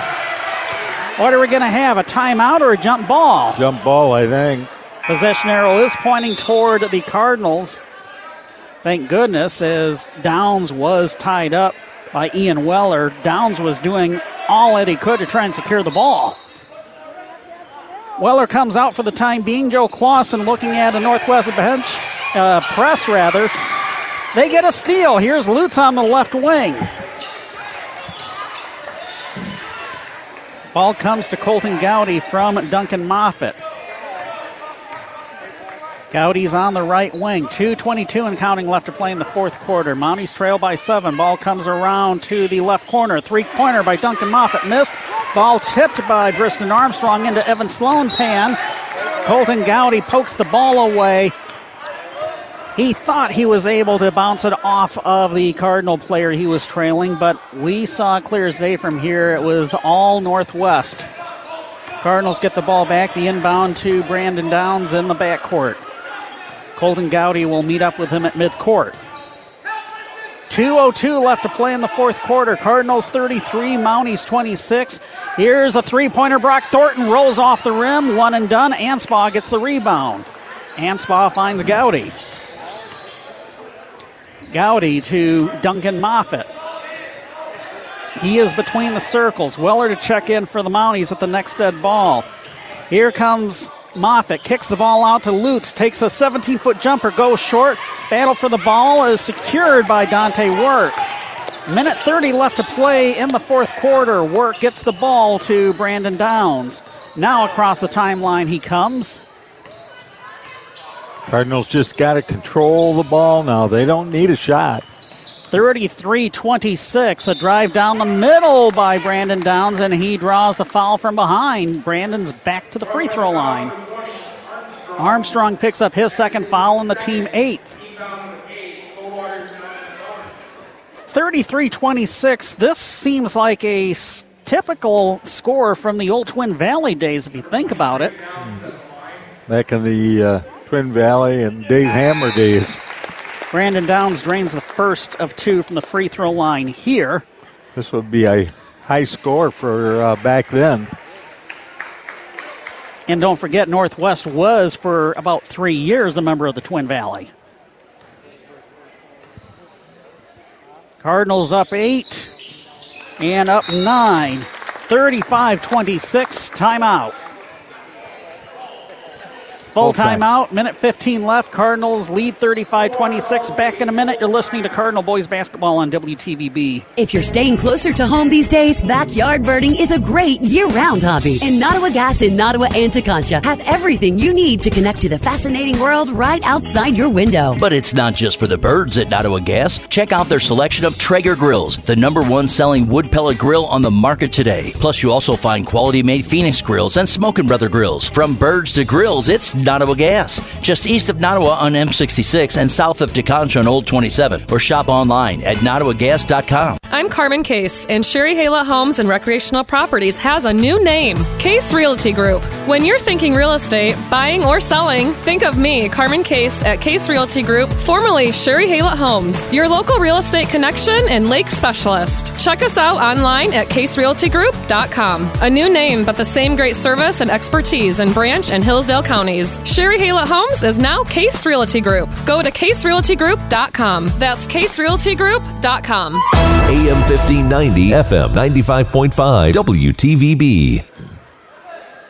what are we going to have? A timeout or a jump ball? Jump ball, I think. Possession arrow is pointing toward the Cardinals. Thank goodness, as Downs was tied up by Ian Weller. Downs was doing all that he could to try and secure the ball. Weller comes out for the time being. Joe Clausen looking at a Northwest bench, uh, press rather. They get a steal. Here's Lutz on the left wing. Ball comes to Colton Gowdy from Duncan Moffat. Gowdy's on the right wing. 2.22 and counting left to play in the fourth quarter. Mounties trail by seven. Ball comes around to the left corner. Three pointer by Duncan Moffat missed. Ball tipped by Briston Armstrong into Evan Sloan's hands. Colton Gowdy pokes the ball away. He thought he was able to bounce it off of the Cardinal player he was trailing, but we saw clear as day from here. It was all Northwest. Cardinals get the ball back. The inbound to Brandon Downs in the backcourt. Colton Gowdy will meet up with him at midcourt. 2.02 left to play in the fourth quarter. Cardinals 33, Mounties 26. Here's a three pointer. Brock Thornton rolls off the rim. One and done. Anspaugh gets the rebound. Anspaugh finds Gowdy. Gowdy to Duncan Moffat. He is between the circles. Weller to check in for the Mounties at the next dead ball. Here comes Moffat. Kicks the ball out to Lutz. Takes a 17 foot jumper. Goes short. Battle for the ball is secured by Dante Work. Minute 30 left to play in the fourth quarter. Work gets the ball to Brandon Downs. Now across the timeline he comes. Cardinals just got to control the ball now. They don't need a shot. 33 26. A drive down the middle by Brandon Downs, and he draws a foul from behind. Brandon's back to the free throw line. Armstrong picks up his second foul and the team eighth. 33 26. This seems like a typical score from the old Twin Valley days, if you think about it. Back in the uh, Twin Valley and Dave Hammer days. Brandon Downs drains the first of two from the free throw line here. This would be a high score for uh, back then. And don't forget, Northwest was for about three years a member of the Twin Valley. Cardinals up eight and up nine. 35 26, timeout. Full Full-time. timeout, minute 15 left. Cardinals lead 35 26. Back in a minute. You're listening to Cardinal Boys Basketball on WTVB. If you're staying closer to home these days, backyard birding is a great year-round hobby. And Nottawa Gas in Nottawa and Tekonsha have everything you need to connect to the fascinating world right outside your window. But it's not just for the birds at Nottawa Gas. Check out their selection of Traeger grills, the number one selling wood pellet grill on the market today. Plus, you also find quality made Phoenix grills and Smokin' Brother grills. From birds to grills, it's Nottawa Gas. Just east of Nottawa on M66 and south of Tekonsha on Old 27. Or shop online at nottawagas.com. I'm Carmen Case, and Sherry Hayla Homes and Recreational Properties has a new name Case Realty Group. When you're thinking real estate, buying or selling, think of me, Carmen Case, at Case Realty Group, formerly Sherry Hayla Homes, your local real estate connection and lake specialist. Check us out online at caserealtygroup.com. A new name, but the same great service and expertise in Branch and Hillsdale counties. Sherry Hayla Homes is now Case Realty Group. Go to caserealtygroup.com. That's caserealtygroup.com. AM 1590, FM 95.5, WTVB.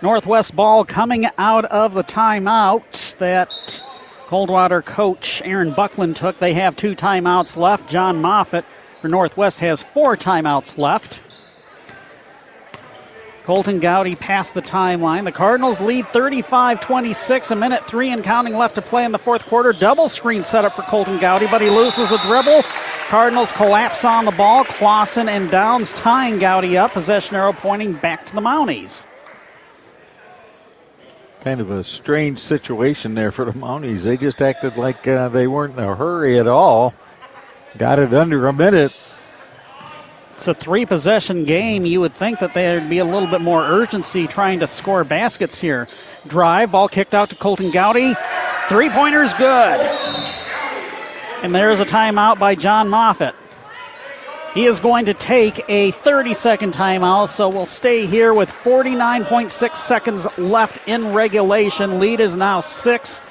Northwest ball coming out of the timeout that Coldwater coach Aaron Buckland took. They have two timeouts left. John Moffitt for Northwest has four timeouts left. Colton Gowdy passed the timeline. The Cardinals lead 35 26, a minute three and counting left to play in the fourth quarter. Double screen setup for Colton Gowdy, but he loses the dribble. Cardinals collapse on the ball. Clausen and Downs tying Gowdy up. Possession arrow pointing back to the Mounties. Kind of a strange situation there for the Mounties. They just acted like uh, they weren't in a hurry at all. Got it under a minute. It's a three possession game. You would think that there'd be a little bit more urgency trying to score baskets here. Drive, ball kicked out to Colton Gowdy. Three pointers good. And there's a timeout by John Moffitt. He is going to take a 30 second timeout, so we'll stay here with 49.6 seconds left in regulation. Lead is now 6.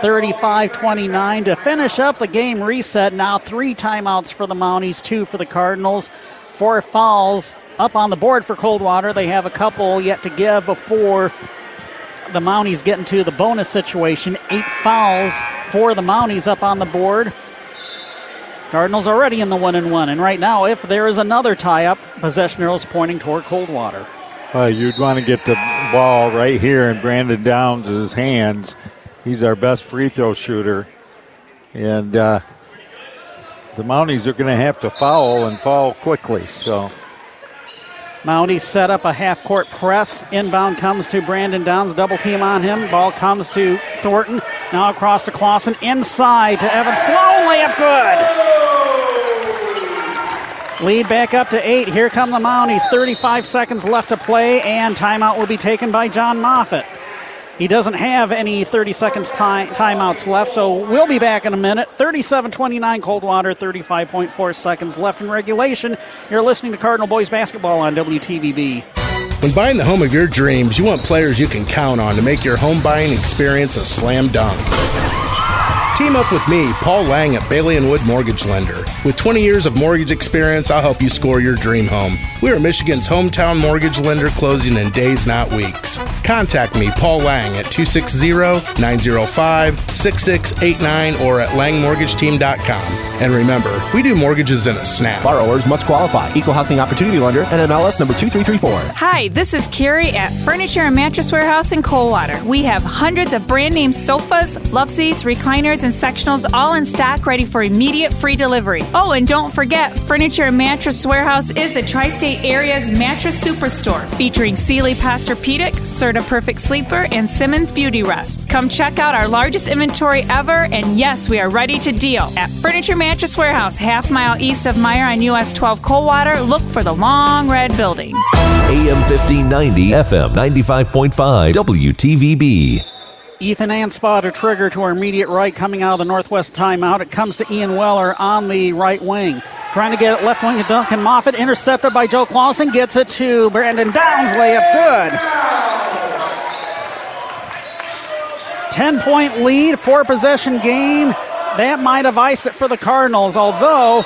35 29 to finish up the game reset. Now three timeouts for the Mounties, two for the Cardinals. Four fouls up on the board for Coldwater. They have a couple yet to give before the Mounties get into the bonus situation. Eight fouls for the Mounties up on the board. Cardinals already in the one and one. And right now, if there is another tie up, possession arrows pointing toward Coldwater. Uh, you'd want to get the ball right here in Brandon Downs' hands. He's our best free throw shooter. And uh, the Mounties are going to have to foul and foul quickly. So Mounties set up a half court press. Inbound comes to Brandon Downs. Double team on him. Ball comes to Thornton. Now across to Clausen. Inside to Evan Sloan. Layup good. Lead back up to eight. Here come the Mounties. 35 seconds left to play, and timeout will be taken by John Moffitt. He doesn't have any 30 seconds time, timeouts left, so we'll be back in a minute. 37 29 Coldwater, 35.4 seconds left in regulation. You're listening to Cardinal Boys Basketball on WTVB. When buying the home of your dreams, you want players you can count on to make your home buying experience a slam dunk. Team up with me, Paul Lang at Bailey and Wood Mortgage Lender. With 20 years of mortgage experience, I'll help you score your dream home. We are Michigan's hometown mortgage lender closing in days, not weeks. Contact me, Paul Lang, at 260-905-6689 or at langmortgageteam.com. And remember, we do mortgages in a snap. Borrowers must qualify. Equal Housing Opportunity Lender and MLS number 2334. Hi, this is Carrie at Furniture and Mattress Warehouse in Coldwater. We have hundreds of brand name sofas, love seats, recliners, and sectionals all in stock ready for immediate free delivery. Oh, and don't forget, Furniture and Mattress Warehouse is the tri state area's mattress superstore featuring Sealy Posturepedic, Serta Perfect Sleeper, and Simmons Beauty Rest. Come check out our largest inventory ever, and yes, we are ready to deal. At Furniture Mattress Warehouse, half mile east of Meijer on US 12 Coldwater, look for the long red building. AM 1590, FM 95.5, WTVB. Ethan Anspaugh to trigger to our immediate right coming out of the Northwest timeout. It comes to Ian Weller on the right wing. Trying to get it left wing to Duncan Moffat. Intercepted by Joe Clausen. Gets it to Brandon Downs. Layup good. 10 point lead, four possession game. That might have iced it for the Cardinals, although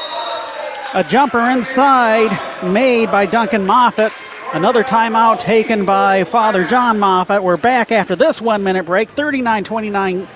a jumper inside made by Duncan Moffat Another timeout taken by Father John Moffitt. We're back after this one minute break. 39 29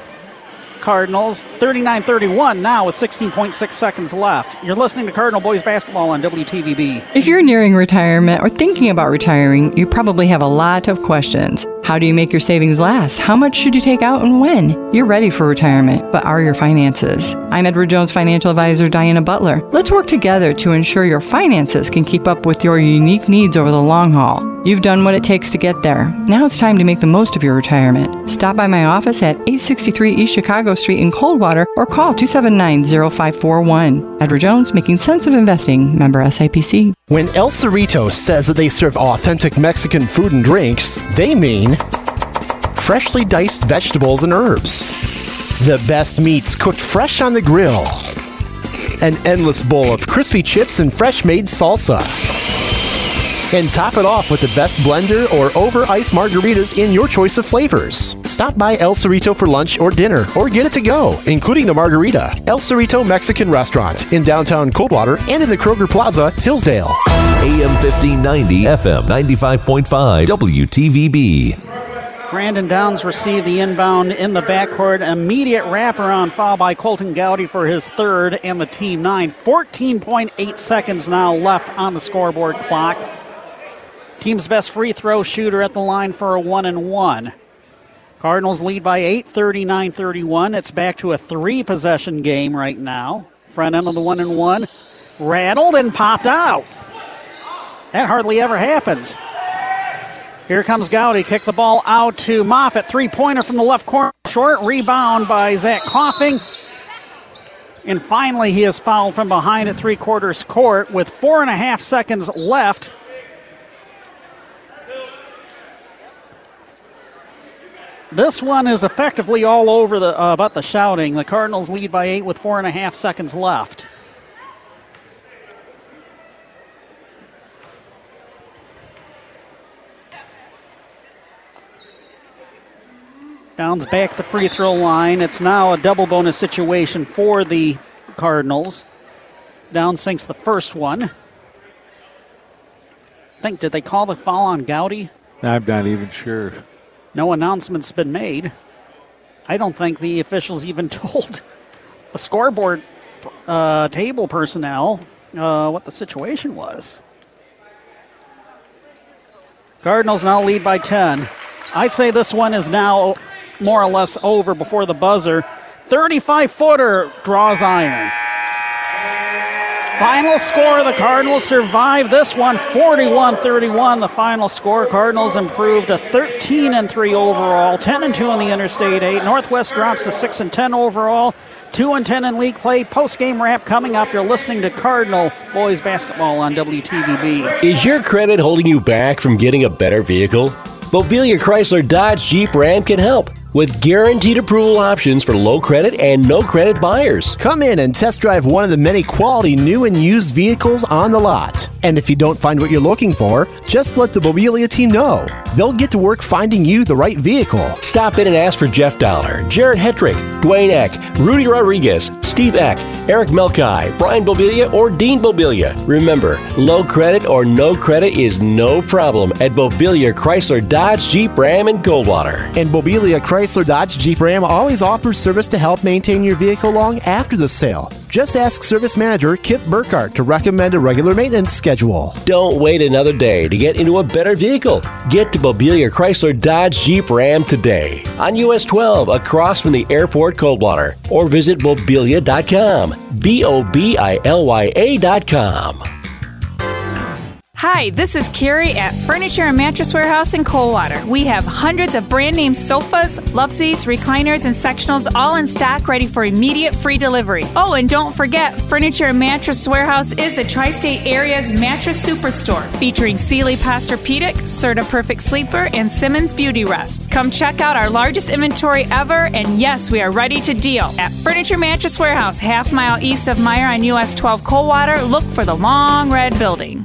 Cardinals. 39 31 now with 16.6 seconds left. You're listening to Cardinal Boys Basketball on WTVB. If you're nearing retirement or thinking about retiring, you probably have a lot of questions. How do you make your savings last? How much should you take out and when? You're ready for retirement, but are your finances? I'm Edward Jones financial advisor Diana Butler. Let's work together to ensure your finances can keep up with your unique needs over the long haul. You've done what it takes to get there. Now it's time to make the most of your retirement. Stop by my office at 863 East Chicago Street in Coldwater or call 279 0541. Edward Jones, making sense of investing, member SIPC. When El Cerrito says that they serve authentic Mexican food and drinks, they mean freshly diced vegetables and herbs, the best meats cooked fresh on the grill, an endless bowl of crispy chips and fresh made salsa. And top it off with the best blender or over ice margaritas in your choice of flavors. Stop by El Cerrito for lunch or dinner, or get it to go, including the margarita. El Cerrito Mexican Restaurant in downtown Coldwater and in the Kroger Plaza, Hillsdale. AM 1590, FM 95.5, WTVB. Brandon Downs received the inbound in the backcourt. Immediate wraparound foul by Colton Gowdy for his third and the team nine. 14.8 seconds now left on the scoreboard clock. Team's best free throw shooter at the line for a one and one. Cardinals lead by 8, 39 31. It's back to a three possession game right now. Front end of the one and one rattled and popped out. That hardly ever happens. Here comes Gowdy. Kick the ball out to Moffat. Three pointer from the left corner. Short rebound by Zach Coughlin. And finally, he is fouled from behind at three quarters court with four and a half seconds left. This one is effectively all over the uh, about the shouting. The Cardinals lead by eight with four and a half seconds left. Downs back the free throw line. It's now a double bonus situation for the Cardinals. Downs sinks the first one. I think, did they call the foul on Gowdy? I'm not even sure. No announcement's been made. I don't think the officials even (laughs) told the scoreboard uh, table personnel uh, what the situation was. Cardinals now lead by 10. I'd say this one is now more or less over before the buzzer. 35 footer draws iron. Final score the Cardinals survive this one 41 31. The final score Cardinals improved to 13 and 3 overall, 10 and 2 in the Interstate 8. Northwest drops to 6 and 10 overall, 2 and 10 in league play. Post game wrap coming up. You're listening to Cardinal Boys Basketball on WTVB. Is your credit holding you back from getting a better vehicle? Bobilya Chrysler Dodge Jeep Ram can help with guaranteed approval options for low credit and no credit buyers. Come in and test drive one of the many quality new and used vehicles on the lot. And if you don't find what you're looking for, just let the Bobilya team know. They'll get to work finding you the right vehicle. Stop in and ask for Jeff Dollar, Jared Hetrick, Dwayne Eck, Rudy Rodriguez, Steve Eck, Eric Melkai, Brian Bobilya, or Dean Bobilya. Remember, low credit or no credit is no problem at Bobilya Chrysler Dodge Jeep Ram in Coldwater. And Bobilya Chrysler Dodge Jeep Ram always offers service to help maintain your vehicle long after the sale. Just ask service manager Kip Burkhardt to recommend a regular maintenance schedule. Don't wait another day to get into a better vehicle. Get to Bobilya Chrysler Dodge Jeep Ram today on US 12 across from the airport Coldwater or visit bobilya.com. B O B I L Y A.com. Hi, this is Carrie at Furniture and Mattress Warehouse in Coldwater. We have hundreds of brand name sofas, love seats, recliners, and sectionals all in stock ready for immediate free delivery. Oh, and don't forget, Furniture and Mattress Warehouse is the tri state area's mattress superstore featuring Sealy Posturepedic, Serta Perfect Sleeper, and Simmons Beauty Rest. Come check out our largest inventory ever, and yes, we are ready to deal. At Furniture Mattress Warehouse, half mile east of Meijer on US 12 Coldwater, look for the long red building.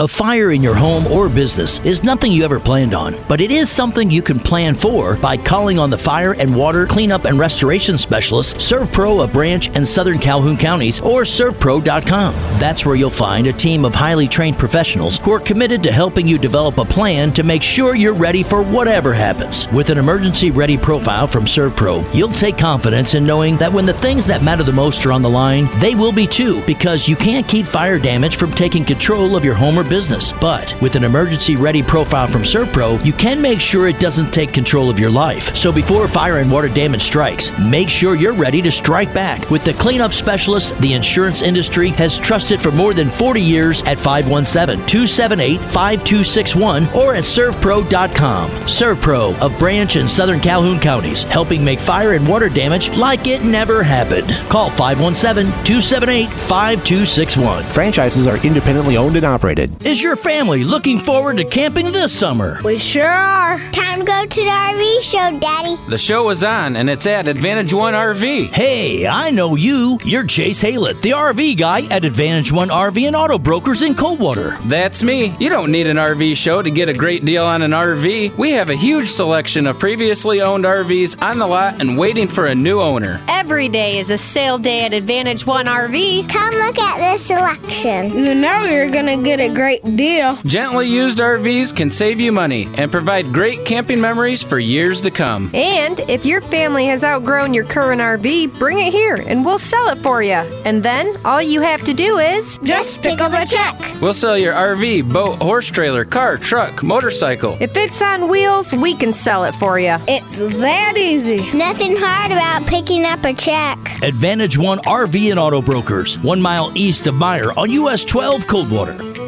A fire in your home or business is nothing you ever planned on, but it is something you can plan for by calling on the fire and water cleanup and restoration specialist ServPro of Branch and Southern Calhoun counties or servpro.com. That's where you'll find a team of highly trained professionals who are committed to helping you develop a plan to make sure you're ready for whatever happens. With an emergency ready profile from ServPro, you'll take confidence in knowing that when the things that matter the most are on the line, they will be too, because you can't keep fire damage from taking control of your home or business. But with an emergency ready profile from ServPro, you can make sure it doesn't take control of your life. So before fire and water damage strikes, make sure you're ready to strike back with the cleanup specialist the insurance industry has trusted for more than 40 years at 517 278 5261 or at servpro.com. ServPro of Branch and Southern Calhoun counties, helping make fire and water damage like it never happened. Call 517 278 5261. Franchises are independently owned and operated. Is your family looking forward to camping this summer? We sure are. Time to go to the RV show, Daddy. The show is on, and it's at Advantage One RV. Hey, I know you. You're Chase Haylett, the RV guy at Advantage One RV and Auto Brokers in Coldwater. That's me. You don't need an RV show to get a great deal on an RV. We have a huge selection of previously owned RVs on the lot and waiting for a new owner. Every day is a sale day at Advantage One RV. Come look at this selection. You know you're gonna get a great deal. Gently used RVs can save you money and provide great camping memories for years to come. And if your family has outgrown your current RV, bring it here and we'll sell it for you. And then all you have to do is just pick up a check. We'll sell your RV, boat, horse trailer, car, truck, motorcycle. If it's on wheels, we can sell it for you. It's that easy. Nothing hard about picking up a check. Advantage One RV and Auto Brokers, one mile east of Meijer on US 12 Coldwater.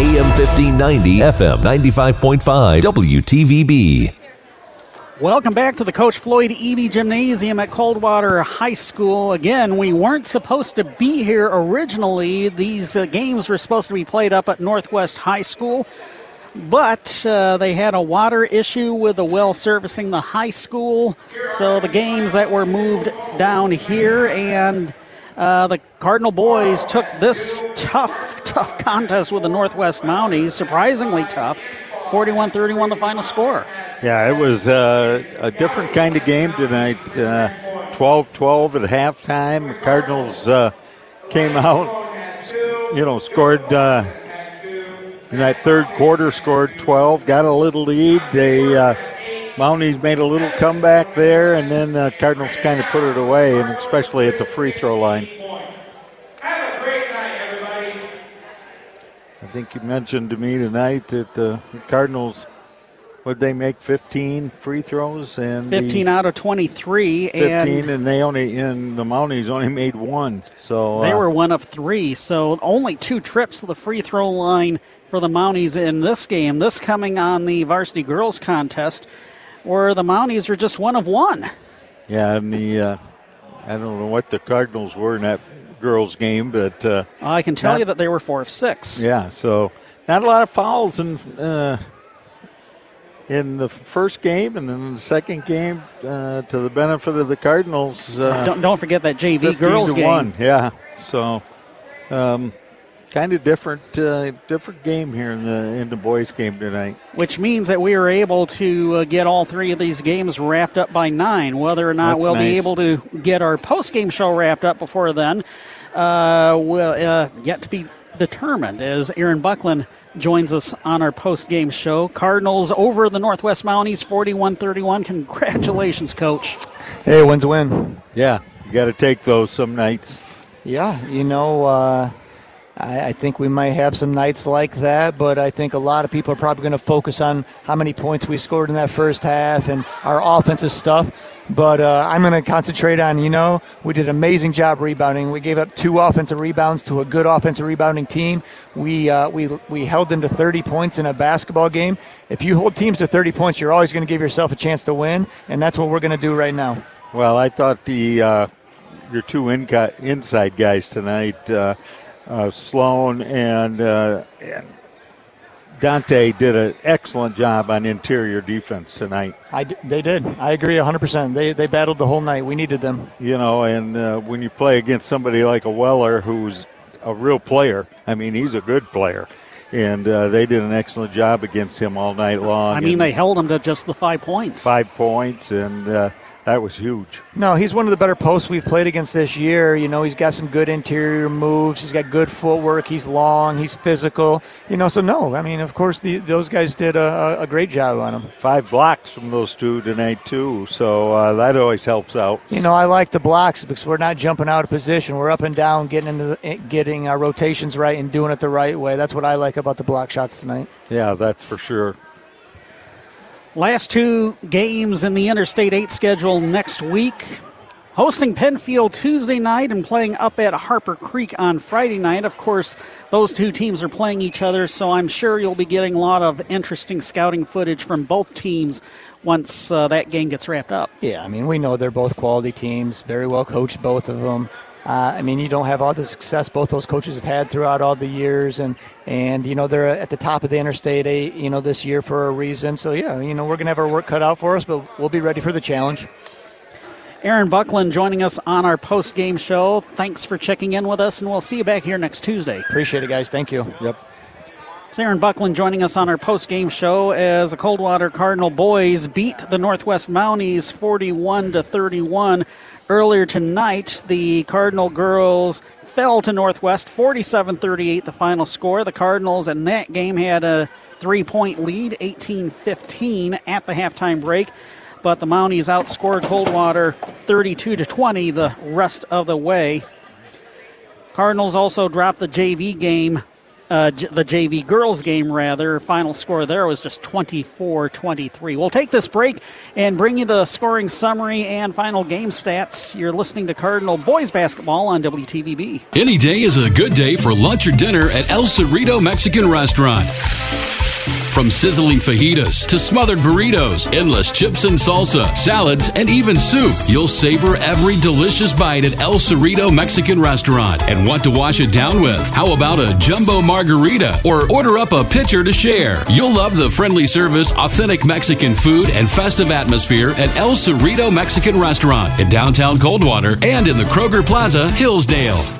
AM 1590, FM 95.5, WTVB. Welcome back to the Coach Floyd Eby Gymnasium at Coldwater High School. Again, we weren't supposed to be here originally. These uh, games were supposed to be played up at Northwest High School, but uh, they had a water issue with the well servicing the high school. So the games that were moved down here, and uh, the Cardinal boys took this tough, tough contest with the Northwest Mounties, surprisingly tough. 41 31 the final score. Yeah, it was uh, a different kind of game tonight. 12 12 at halftime. The Cardinals uh, came out, you know, scored uh, in that third quarter, scored 12, got a little lead. They uh, Mounties made a little comeback there, and then the Cardinals kind of put it away, and especially at the free throw line. Think you mentioned to me tonight that uh, the Cardinals would they make 15 free throws and 15 out of 23 15 and, and they only in the Mounties only made one so they uh, were one of three so only two trips to the free throw line for the Mounties in this game. This coming on the varsity girls contest where the Mounties are just one of one. Yeah and the uh, I don't know what the Cardinals were in that girls game but uh, I can tell not- you that they were four of six Yeah, so not a lot of fouls in uh, in the first game, and then the second game uh, to the benefit of the Cardinals. Uh, don't, don't forget that JV 15 girls game one. Yeah, so um, kind of different uh, different game here in the in the boys game tonight. which means that we are able to uh, get all three of these games wrapped up by nine. Whether or not That's we'll be able to get our post game show wrapped up before then, uh, will uh, yet to be determined. As Aaron Buckland joins us on our post game show, Cardinals over the Northwest Mounties, 41-31. Congratulations, Coach. Hey, when's a win? Yeah, you got to take those some nights. Yeah, you know, uh, I, I think we might have some nights like that, but I think a lot of people are probably going to focus on how many points we scored in that first half and our offensive stuff. But uh, I'm going to concentrate on, you know, we did an amazing job rebounding. We gave up two offensive rebounds to a good offensive rebounding team. We, uh, we, we held them to 30 points in a basketball game. If you hold teams to 30 points, you're always going to give yourself a chance to win, and that's what we're going to do right now. Well, I thought the uh, your two in- inside guys tonight, uh, Sloan and, uh, and Dante, did an excellent job on interior defense tonight. I d- they did. I agree 100%. They, they battled the whole night. We needed them. You know, and uh, when you play against somebody like a Weller who's a real player, I mean, he's a good player. And uh, they did an excellent job against him all night long. I mean, and they held him to just the five points. five points, and uh, that was huge. No, he's one of the better posts we've played against this year. You know, he's got some good interior moves. He's got good footwork. He's long. He's physical. You know, so no, I mean, of course, the, those guys did a, a great job on him. Five blocks from those two tonight, too. So uh, that always helps out. You know, I like the blocks because we're not jumping out of position. We're up and down, getting into the, eh, getting our rotations right and doing it the right way. That's what I like about the block shots tonight. Yeah, that's for sure. Last two games in the Interstate 8 schedule next week. Hosting Pennfield Tuesday night and playing up at Harper Creek on Friday night. Of course, those two teams are playing each other, so I'm sure you'll be getting a lot of interesting scouting footage from both teams once uh, that game gets wrapped up. Yeah, I mean, we know they're both quality teams, very well coached, both of them. Uh, I mean, you don't have all the success both those coaches have had throughout all the years, and and you know they're at the top of the Interstate Eight, you know, this year for a reason. So yeah, you know we're gonna have our work cut out for us, but we'll be ready for the challenge. Aaron Buckland joining us on our post game show. Thanks for checking in with us, and we'll see you back here next Tuesday. Appreciate it, guys. Thank you. Yep. It's Aaron Buckland joining us on our post game show as the Coldwater Cardinal boys beat the Northwest Mounties 41 to 31. Earlier tonight, the Cardinal girls fell to Northwest 47 38, the final score. The Cardinals in that game had a three point lead, 18 15 at the halftime break. But the Mounties outscored Coldwater 32 to 20 the rest of the way. Cardinals also dropped the JV game, uh, the JV girls game, rather. Final score there was just 24 23. We'll take this break and bring you the scoring summary and final game stats. You're listening to Cardinal Boys Basketball on WTVB. Any day is a good day for lunch or dinner at El Cerrito Mexican Restaurant. From sizzling fajitas to smothered burritos, endless chips and salsa, salads, and even soup, you'll savor every delicious bite at El Cerrito Mexican Restaurant. And want to wash it down with? How about a jumbo margarita or order up a pitcher to share? You'll love the friendly service, authentic Mexican food, and festive atmosphere at El Cerrito Mexican Restaurant in downtown Coldwater and in the Kroger Plaza, Hillsdale.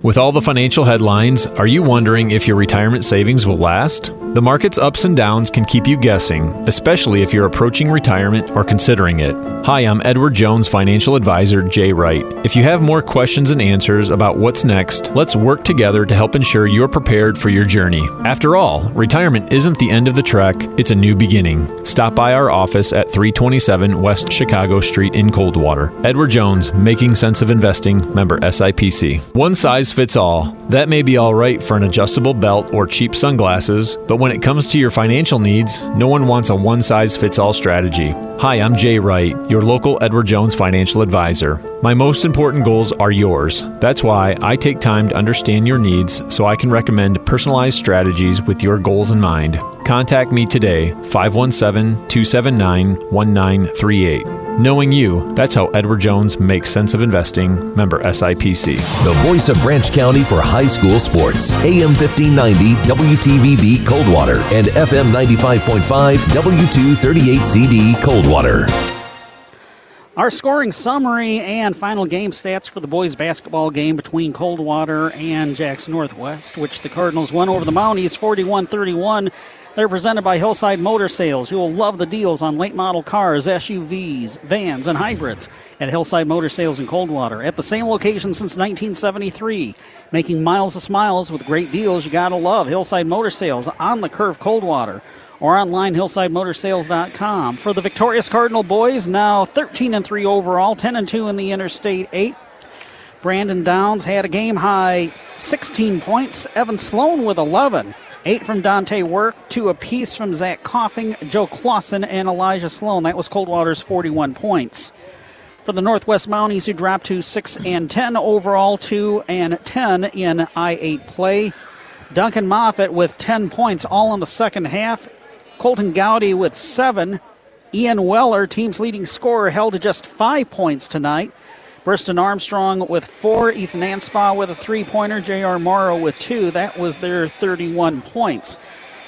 With all the financial headlines, are you wondering if your retirement savings will last? The market's ups and downs can keep you guessing, especially if you're approaching retirement or considering it. Hi, I'm Edward Jones financial advisor Jay Wright. If you have more questions and answers about what's next, let's work together to help ensure you're prepared for your journey. After all, retirement isn't the end of the trek, it's a new beginning. Stop by our office at 327 West Chicago Street in Coldwater. Edward Jones, Making Sense of Investing, member SIPC. One size fits all. That may be all right for an adjustable belt or cheap sunglasses, but when it comes to your financial needs, no one wants a one size fits all strategy. Hi, I'm Jay Wright, your local Edward Jones financial advisor. My most important goals are yours. That's why I take time to understand your needs so I can recommend personalized strategies with your goals in mind. Contact me today, 517 279 1938. Knowing you, that's how Edward Jones makes sense of investing. Member SIPC. The voice of Branch County for high school sports. AM 1590 WTVB Coldwater and FM 95.5 W238CD Coldwater. Our scoring summary and final game stats for the boys basketball game between Coldwater and Jackson Northwest, which the Cardinals won over the Mounties 41 31. They're presented by Hillside Motor Sales. You will love the deals on late model cars, SUVs, vans, and hybrids at Hillside Motor Sales in Coldwater. At the same location since 1973, making miles of smiles with great deals you gotta love. Hillside Motor Sales on the curve Coldwater or online hillsidemotorsales.com. For the victorious Cardinal boys, now 13 and 3 overall, 10 and 2 in the Interstate 8. Brandon Downs had a game high 16 points. Evan Sloan with 11. Eight from Dante Work, two apiece from Zach Coughlin, Joe Clausen, and Elijah Sloan. That was Coldwater's 41 points. For the Northwest Mounties, who dropped to 6 and 10 overall, 2 and 10 in I 8 play. Duncan Moffat with 10 points, all in the second half. Colton Gowdy with 7. Ian Weller, team's leading scorer, held to just 5 points tonight. Briston Armstrong with four, Ethan Anspaugh with a three pointer, J.R. Morrow with two. That was their 31 points.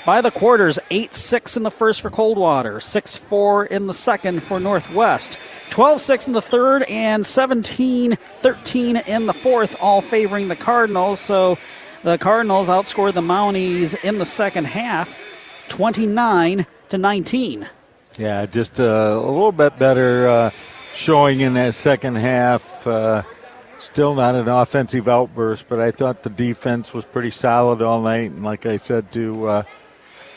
By the quarters, 8 6 in the first for Coldwater, 6 4 in the second for Northwest, 12 6 in the third, and 17 13 in the fourth, all favoring the Cardinals. So the Cardinals outscored the Mounties in the second half, 29 to 19. Yeah, just uh, a little bit better. Uh, showing in that second half. Uh, still not an offensive outburst, but I thought the defense was pretty solid all night. And like I said to uh,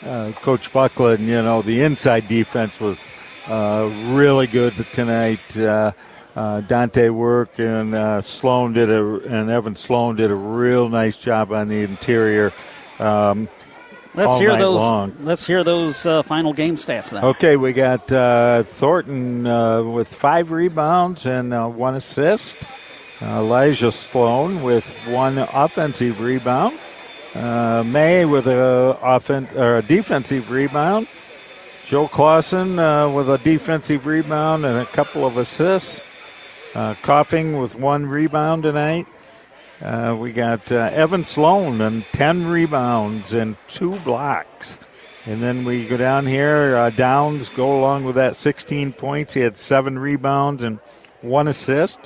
uh, Coach Buckland, you know, the inside defense was uh, really good tonight. Uh, uh, Dante Work and Sloan did a, and Evan Sloan did a real nice job on the interior. Um, Let's hear those. Long. Let's hear those uh, final game stats then. Okay, we got uh, Thornton uh, with five rebounds and uh, one assist. Elijah Sloan with one offensive rebound. Uh, May with a offen- or a defensive rebound. Joe Clausen uh, with a defensive rebound and a couple of assists. Coughlin with one rebound tonight. Uh, we got uh, Evan Sloan and 10 rebounds and two blocks. And then we go down here. Uh, Downs go along with that 16 points. He had seven rebounds and one assist.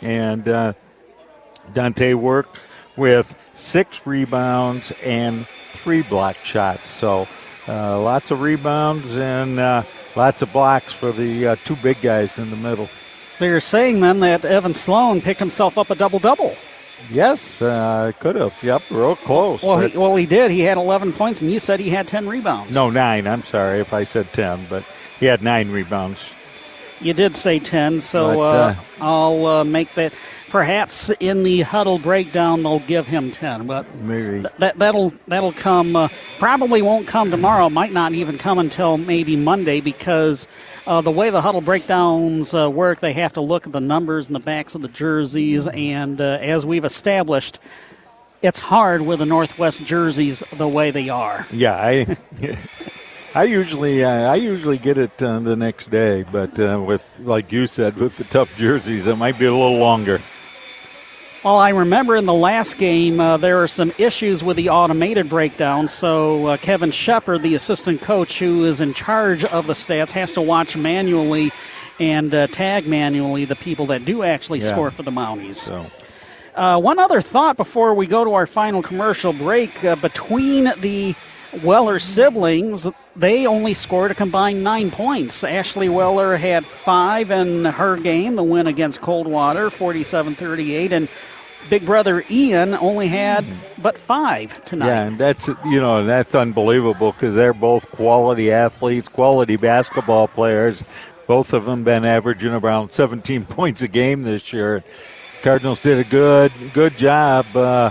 And uh, Dante Work with six rebounds and three block shots. So uh, lots of rebounds and uh, lots of blocks for the two big guys in the middle. So you're saying then that Evan Sloan picked himself up a double double? Yes, uh, could have. Yep, real close. Well, he, well, he did. He had 11 points, and you said he had 10 rebounds. No, nine. I'm sorry if I said 10, but he had nine rebounds. You did say 10, so but, uh, uh, I'll uh, make that. Perhaps in the huddle breakdown they'll give him 10, but maybe th- that that'll that'll come. Uh, probably won't come tomorrow. Might not even come until maybe Monday because uh, the way the huddle breakdowns uh, work, they have to look at the numbers and the backs of the jerseys. And uh, as we've established, it's hard with the Northwest jerseys the way they are. Yeah, I, (laughs) I usually uh, I usually get it uh, the next day, but uh, with like you said, with the tough jerseys, it might be a little longer. Well, I remember in the last game uh, there were some issues with the automated breakdown. So uh, Kevin Shepard, the assistant coach who is in charge of the stats, has to watch manually and uh, tag manually the people that do actually yeah. score for the Mounties. So. Uh, one other thought before we go to our final commercial break: uh, between the Weller siblings, they only scored a combined nine points. Ashley Weller had five in her game, the win against Coldwater, 47 38. And big brother Ian only had but five tonight. Yeah, and that's you know that's unbelievable because they're both quality athletes, quality basketball players. Both of them been averaging around 17 (laughs) points a game this year. Cardinals did a good good job. Uh,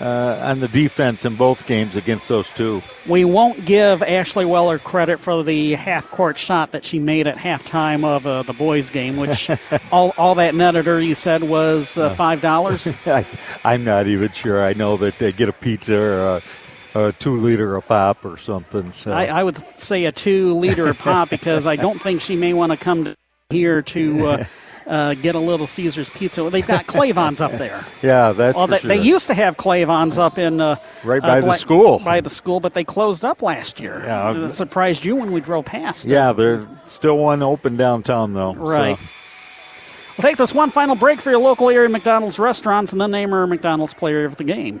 uh, on the defense in both games against those two. We won't give Ashley Weller credit for the half court shot that she made at halftime of uh, the boys' game, which (laughs) all, all that netted her, you said, was uh, $5? (laughs) I'm not even sure. I know that they get a pizza or a, a two liter of pop or something. So I, I would say a two liter of pop (laughs) because I don't think she may want to come here to uh, uh, get a little Caesar's pizza. They've got (laughs) Clavons up there. Yeah, that's well, they, sure. they, used to have Clavons up in uh, right by uh, the school. By the school, but they closed up last year. Yeah, it surprised you when we drove past. Yeah, there's still one open downtown though. Right. So. We'll take this one final break for your local area McDonald's restaurants and then name our McDonald's player of the game.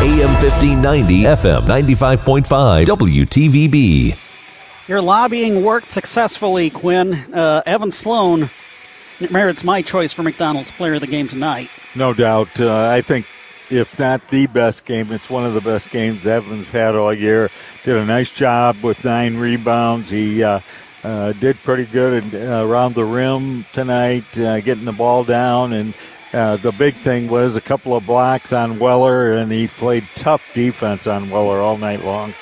AM 1590, FM 95.5, WTVB. Your lobbying worked successfully, Quinn. Uh, Evan Sloan merits my choice for McDonald's Player of the Game tonight. No doubt. Uh, I think, if not the best game, it's one of the best games Evans had all year. Did a nice job with nine rebounds. He uh, uh, did pretty good uh, around the rim tonight, uh, getting the ball down and uh, the big thing was a couple of blocks on Weller, and he played tough defense on Weller all night long.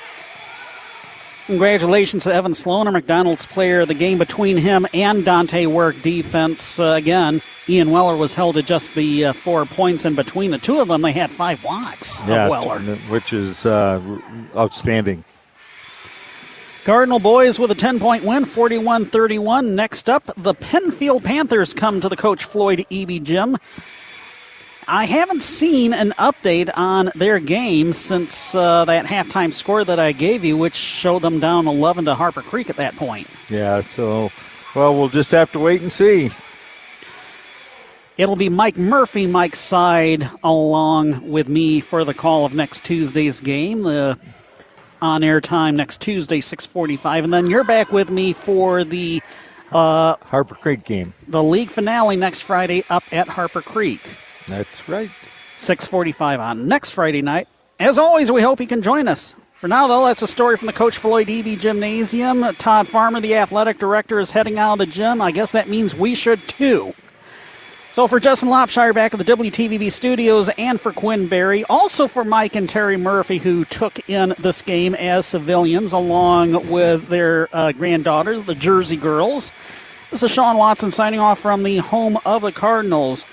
Congratulations to Evan Sloan, McDonald's player the game between him and Dante Work defense. Uh, again, Ian Weller was held to just the uh, four points, and between the two of them, they had five blocks yeah, Weller. Which is uh, outstanding. Cardinal boys with a 10 point win, 41 31. Next up, the Pennfield Panthers come to the Coach Floyd Eby gym. I haven't seen an update on their game since uh, that halftime score that I gave you, which showed them down 11 to Harper Creek at that point. Yeah, so, well, we'll just have to wait and see. It'll be Mike Murphy, Mike's side, along with me for the call of next Tuesday's game. The on air time next Tuesday, 645. And then you're back with me for the uh, Harper Creek game. The league finale next Friday up at Harper Creek. That's right. 645 on next Friday night. As always, we hope you can join us. For now, though, that's a story from the Coach Floyd Eby Gymnasium. Todd Farmer, the athletic director, is heading out of the gym. I guess that means we should too. So for Justin Lopshire back at the WTVB studios and for Quinn Berry, also for Mike and Terry Murphy, who took in this game as civilians along with their uh, granddaughters, the Jersey Girls. This is Sean Watson signing off from the home of the Cardinals.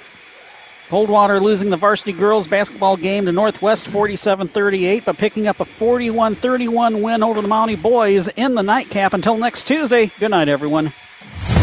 Coldwater losing the varsity girls basketball game to Northwest 47 38, but picking up a 41 31 win over the Mountie boys in the nightcap. Until next Tuesday, good night, everyone.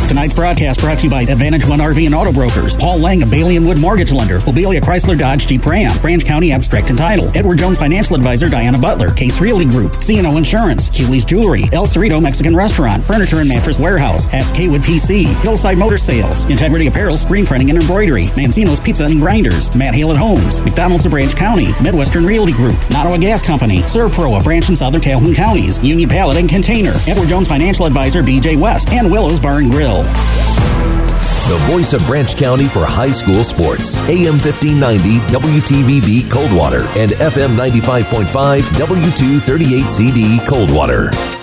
Tonight's broadcast brought to you by Advantage One RV and Auto Brokers, Paul Lang of Bailey and Wood Mortgage Lender, Bobilya Chrysler Dodge Jeep Ram, Branch County Abstract and Title, Edward Jones Financial Advisor Diana Butler, Case Realty Group, CNO Insurance, Hewley's Jewelry, El Cerrito Mexican Restaurant, Furniture and Mattress Warehouse, Ask Haywood PC, Hillside Motor Sales, Integrity Apparel, Screen Printing and Embroidery, Mancino's Pizza and Grinders, Matt Hale at Homes, McDonald's of Branch County, Midwestern Realty Group, Nottawa Gas Company, Servpro, a branch in Southern Calhoun counties, Union Pallet and Container, Edward Jones Financial Advisor BJ West, and Willow's Bar and Grill. The voice of Branch County for high school sports. AM 1590 WTVB Coldwater and FM 95.5 W238CD Coldwater.